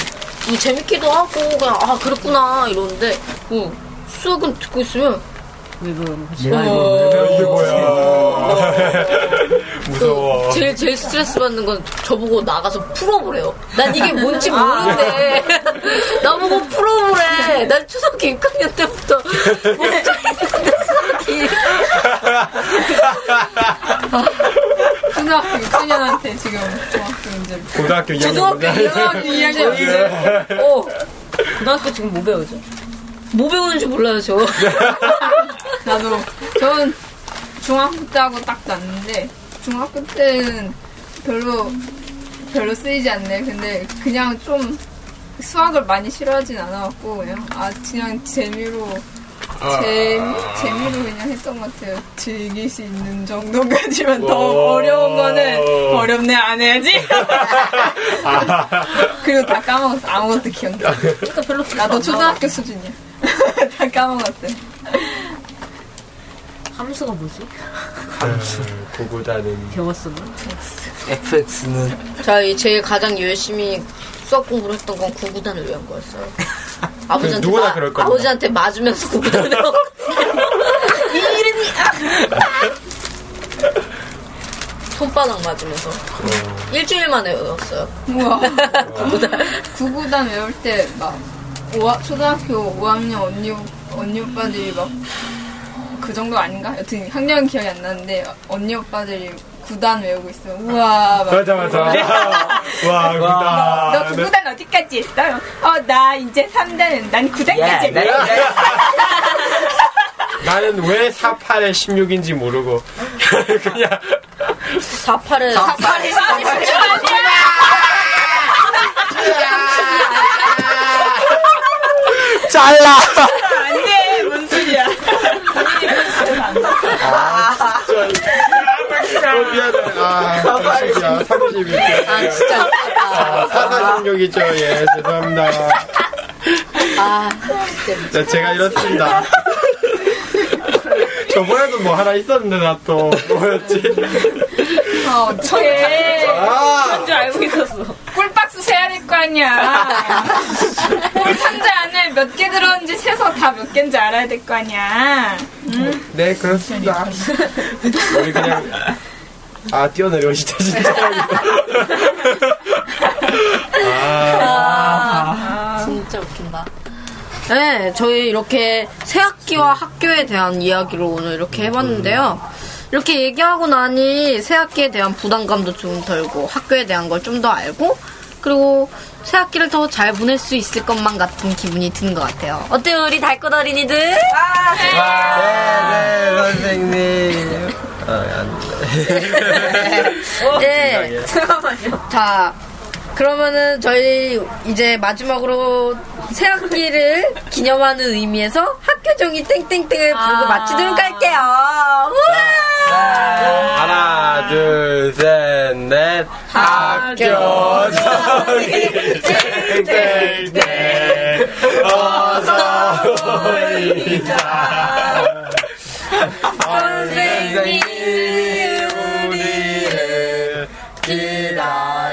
Speaker 1: 뭐 재밌기도 하고 그냥 아 그랬구나 이러는데 뭐 수학은 듣고 있으면
Speaker 4: 왜 그러는 거지?
Speaker 3: 내가 이거
Speaker 6: 이게 뭐야.
Speaker 1: 그 제일 제일 스트레스 받는 건 저보고 나가서 풀어보래요. 난 이게 뭔지 모르는데 나보고 풀어보래. 난 초등학교 6학년 때부터
Speaker 5: 초등학교 6학년한테 지금 중학교 문제를.
Speaker 6: 고등학교 2학년.
Speaker 1: 초등학교 2학년 어
Speaker 4: 고등학교 지금 뭐 배우죠?
Speaker 1: 뭐 배우는지 몰라요 저.
Speaker 5: 나도 저는 중학교 때하고 딱 났는데 중학교 때는 별로 별로 쓰이지 않네. 근데 그냥 좀 수학을 많이 싫어하진 않아갖고 그냥 아 그냥 재미로 재미 재미로 그냥 했던 것 같아요. 즐길 수 있는 정도까지만 더
Speaker 6: 오.
Speaker 5: 어려운 거는 어렵네 안 해야지. 그리고 다 까먹었어. 아무것도 기억나.
Speaker 4: 별로
Speaker 5: 나도 초등학교 수준이야. 다 까먹었어.
Speaker 4: 함수가 뭐지?
Speaker 6: 구구단은.
Speaker 4: 배웠었나?
Speaker 3: FX는
Speaker 1: 자, 이 제일 가장 열심히 수학 공부를 했던 건 구구단을 위한 거였어요. 아버지한테
Speaker 6: 누구나
Speaker 1: 마-
Speaker 6: 그럴 겁니다.
Speaker 1: 아버지한테 맞으면서 구구단을 외웠거든요. 이 이름이 아! 손바닥 맞으면서 일주일 만에 외웠어요.
Speaker 5: 우와. 구구단 외울 때막 초등학교 5학년 언니 언니 오빠들이 막 그 정도 아닌가? 여튼 학년 기억이 안 나는데 언니 오빠들이 구단 외우고 있어요. 우와. 막
Speaker 6: 맞아, 맞아. 와, 구단.
Speaker 5: 너 구구단 어디까지 했어요? 어, 나 이제 3단은 난 9단까지
Speaker 3: 야,
Speaker 5: 했어.
Speaker 3: 나,
Speaker 6: 나는 왜 48에 16인지 모르고. 그냥.
Speaker 1: 48에
Speaker 5: 48에
Speaker 6: 잘라!
Speaker 5: 안 돼! 뭔 소리야.
Speaker 6: 어, 미안해. 아, 30이야. 30이야.
Speaker 1: 아 진짜 웃겼다.
Speaker 6: 4416이죠. 예, 죄송합니다.
Speaker 1: 아
Speaker 6: 자, 제가 이렇습니다. 저번에도 뭐 하나 있었는데, 나 또. 뭐였지?
Speaker 5: 어, 어떡해.
Speaker 6: 아!
Speaker 4: 줄 알고 있었어.
Speaker 5: 꿀박스 세야 될 거 아니야. 꿀 상자 안에 몇 개 들었는지 세서 다 몇 개인지 알아야 될 거 아니야.
Speaker 6: 네, 그렇습니다. 우리 그냥. 아, 뛰어내려오시죠, 진짜. 아,
Speaker 1: 진짜 웃긴다. 네, 저희 이렇게 새 학기와 학교에 대한 이야기를 오늘 이렇게 해봤는데요. 이렇게 얘기하고 나니 새 학기에 대한 부담감도 좀 덜고 학교에 대한 걸 좀 더 알고 그리고 새 학기를 더 잘 보낼 수 있을 것만 같은 기분이 드는 것 같아요. 어때요, 우리 달꽃 어린이들?
Speaker 6: 네,
Speaker 3: 네, 선생님. 아, 안
Speaker 1: 네. 자, 그러면은 저희 이제 마지막으로 새학기를 기념하는 의미에서 학교종이 땡땡땡을 부르고 마치도록 할게요. 우와!
Speaker 6: 하나, 둘, 셋, 넷. 학교 정이 땡땡땡. 어서 모이자. 선생님, 우리를 기다리신다.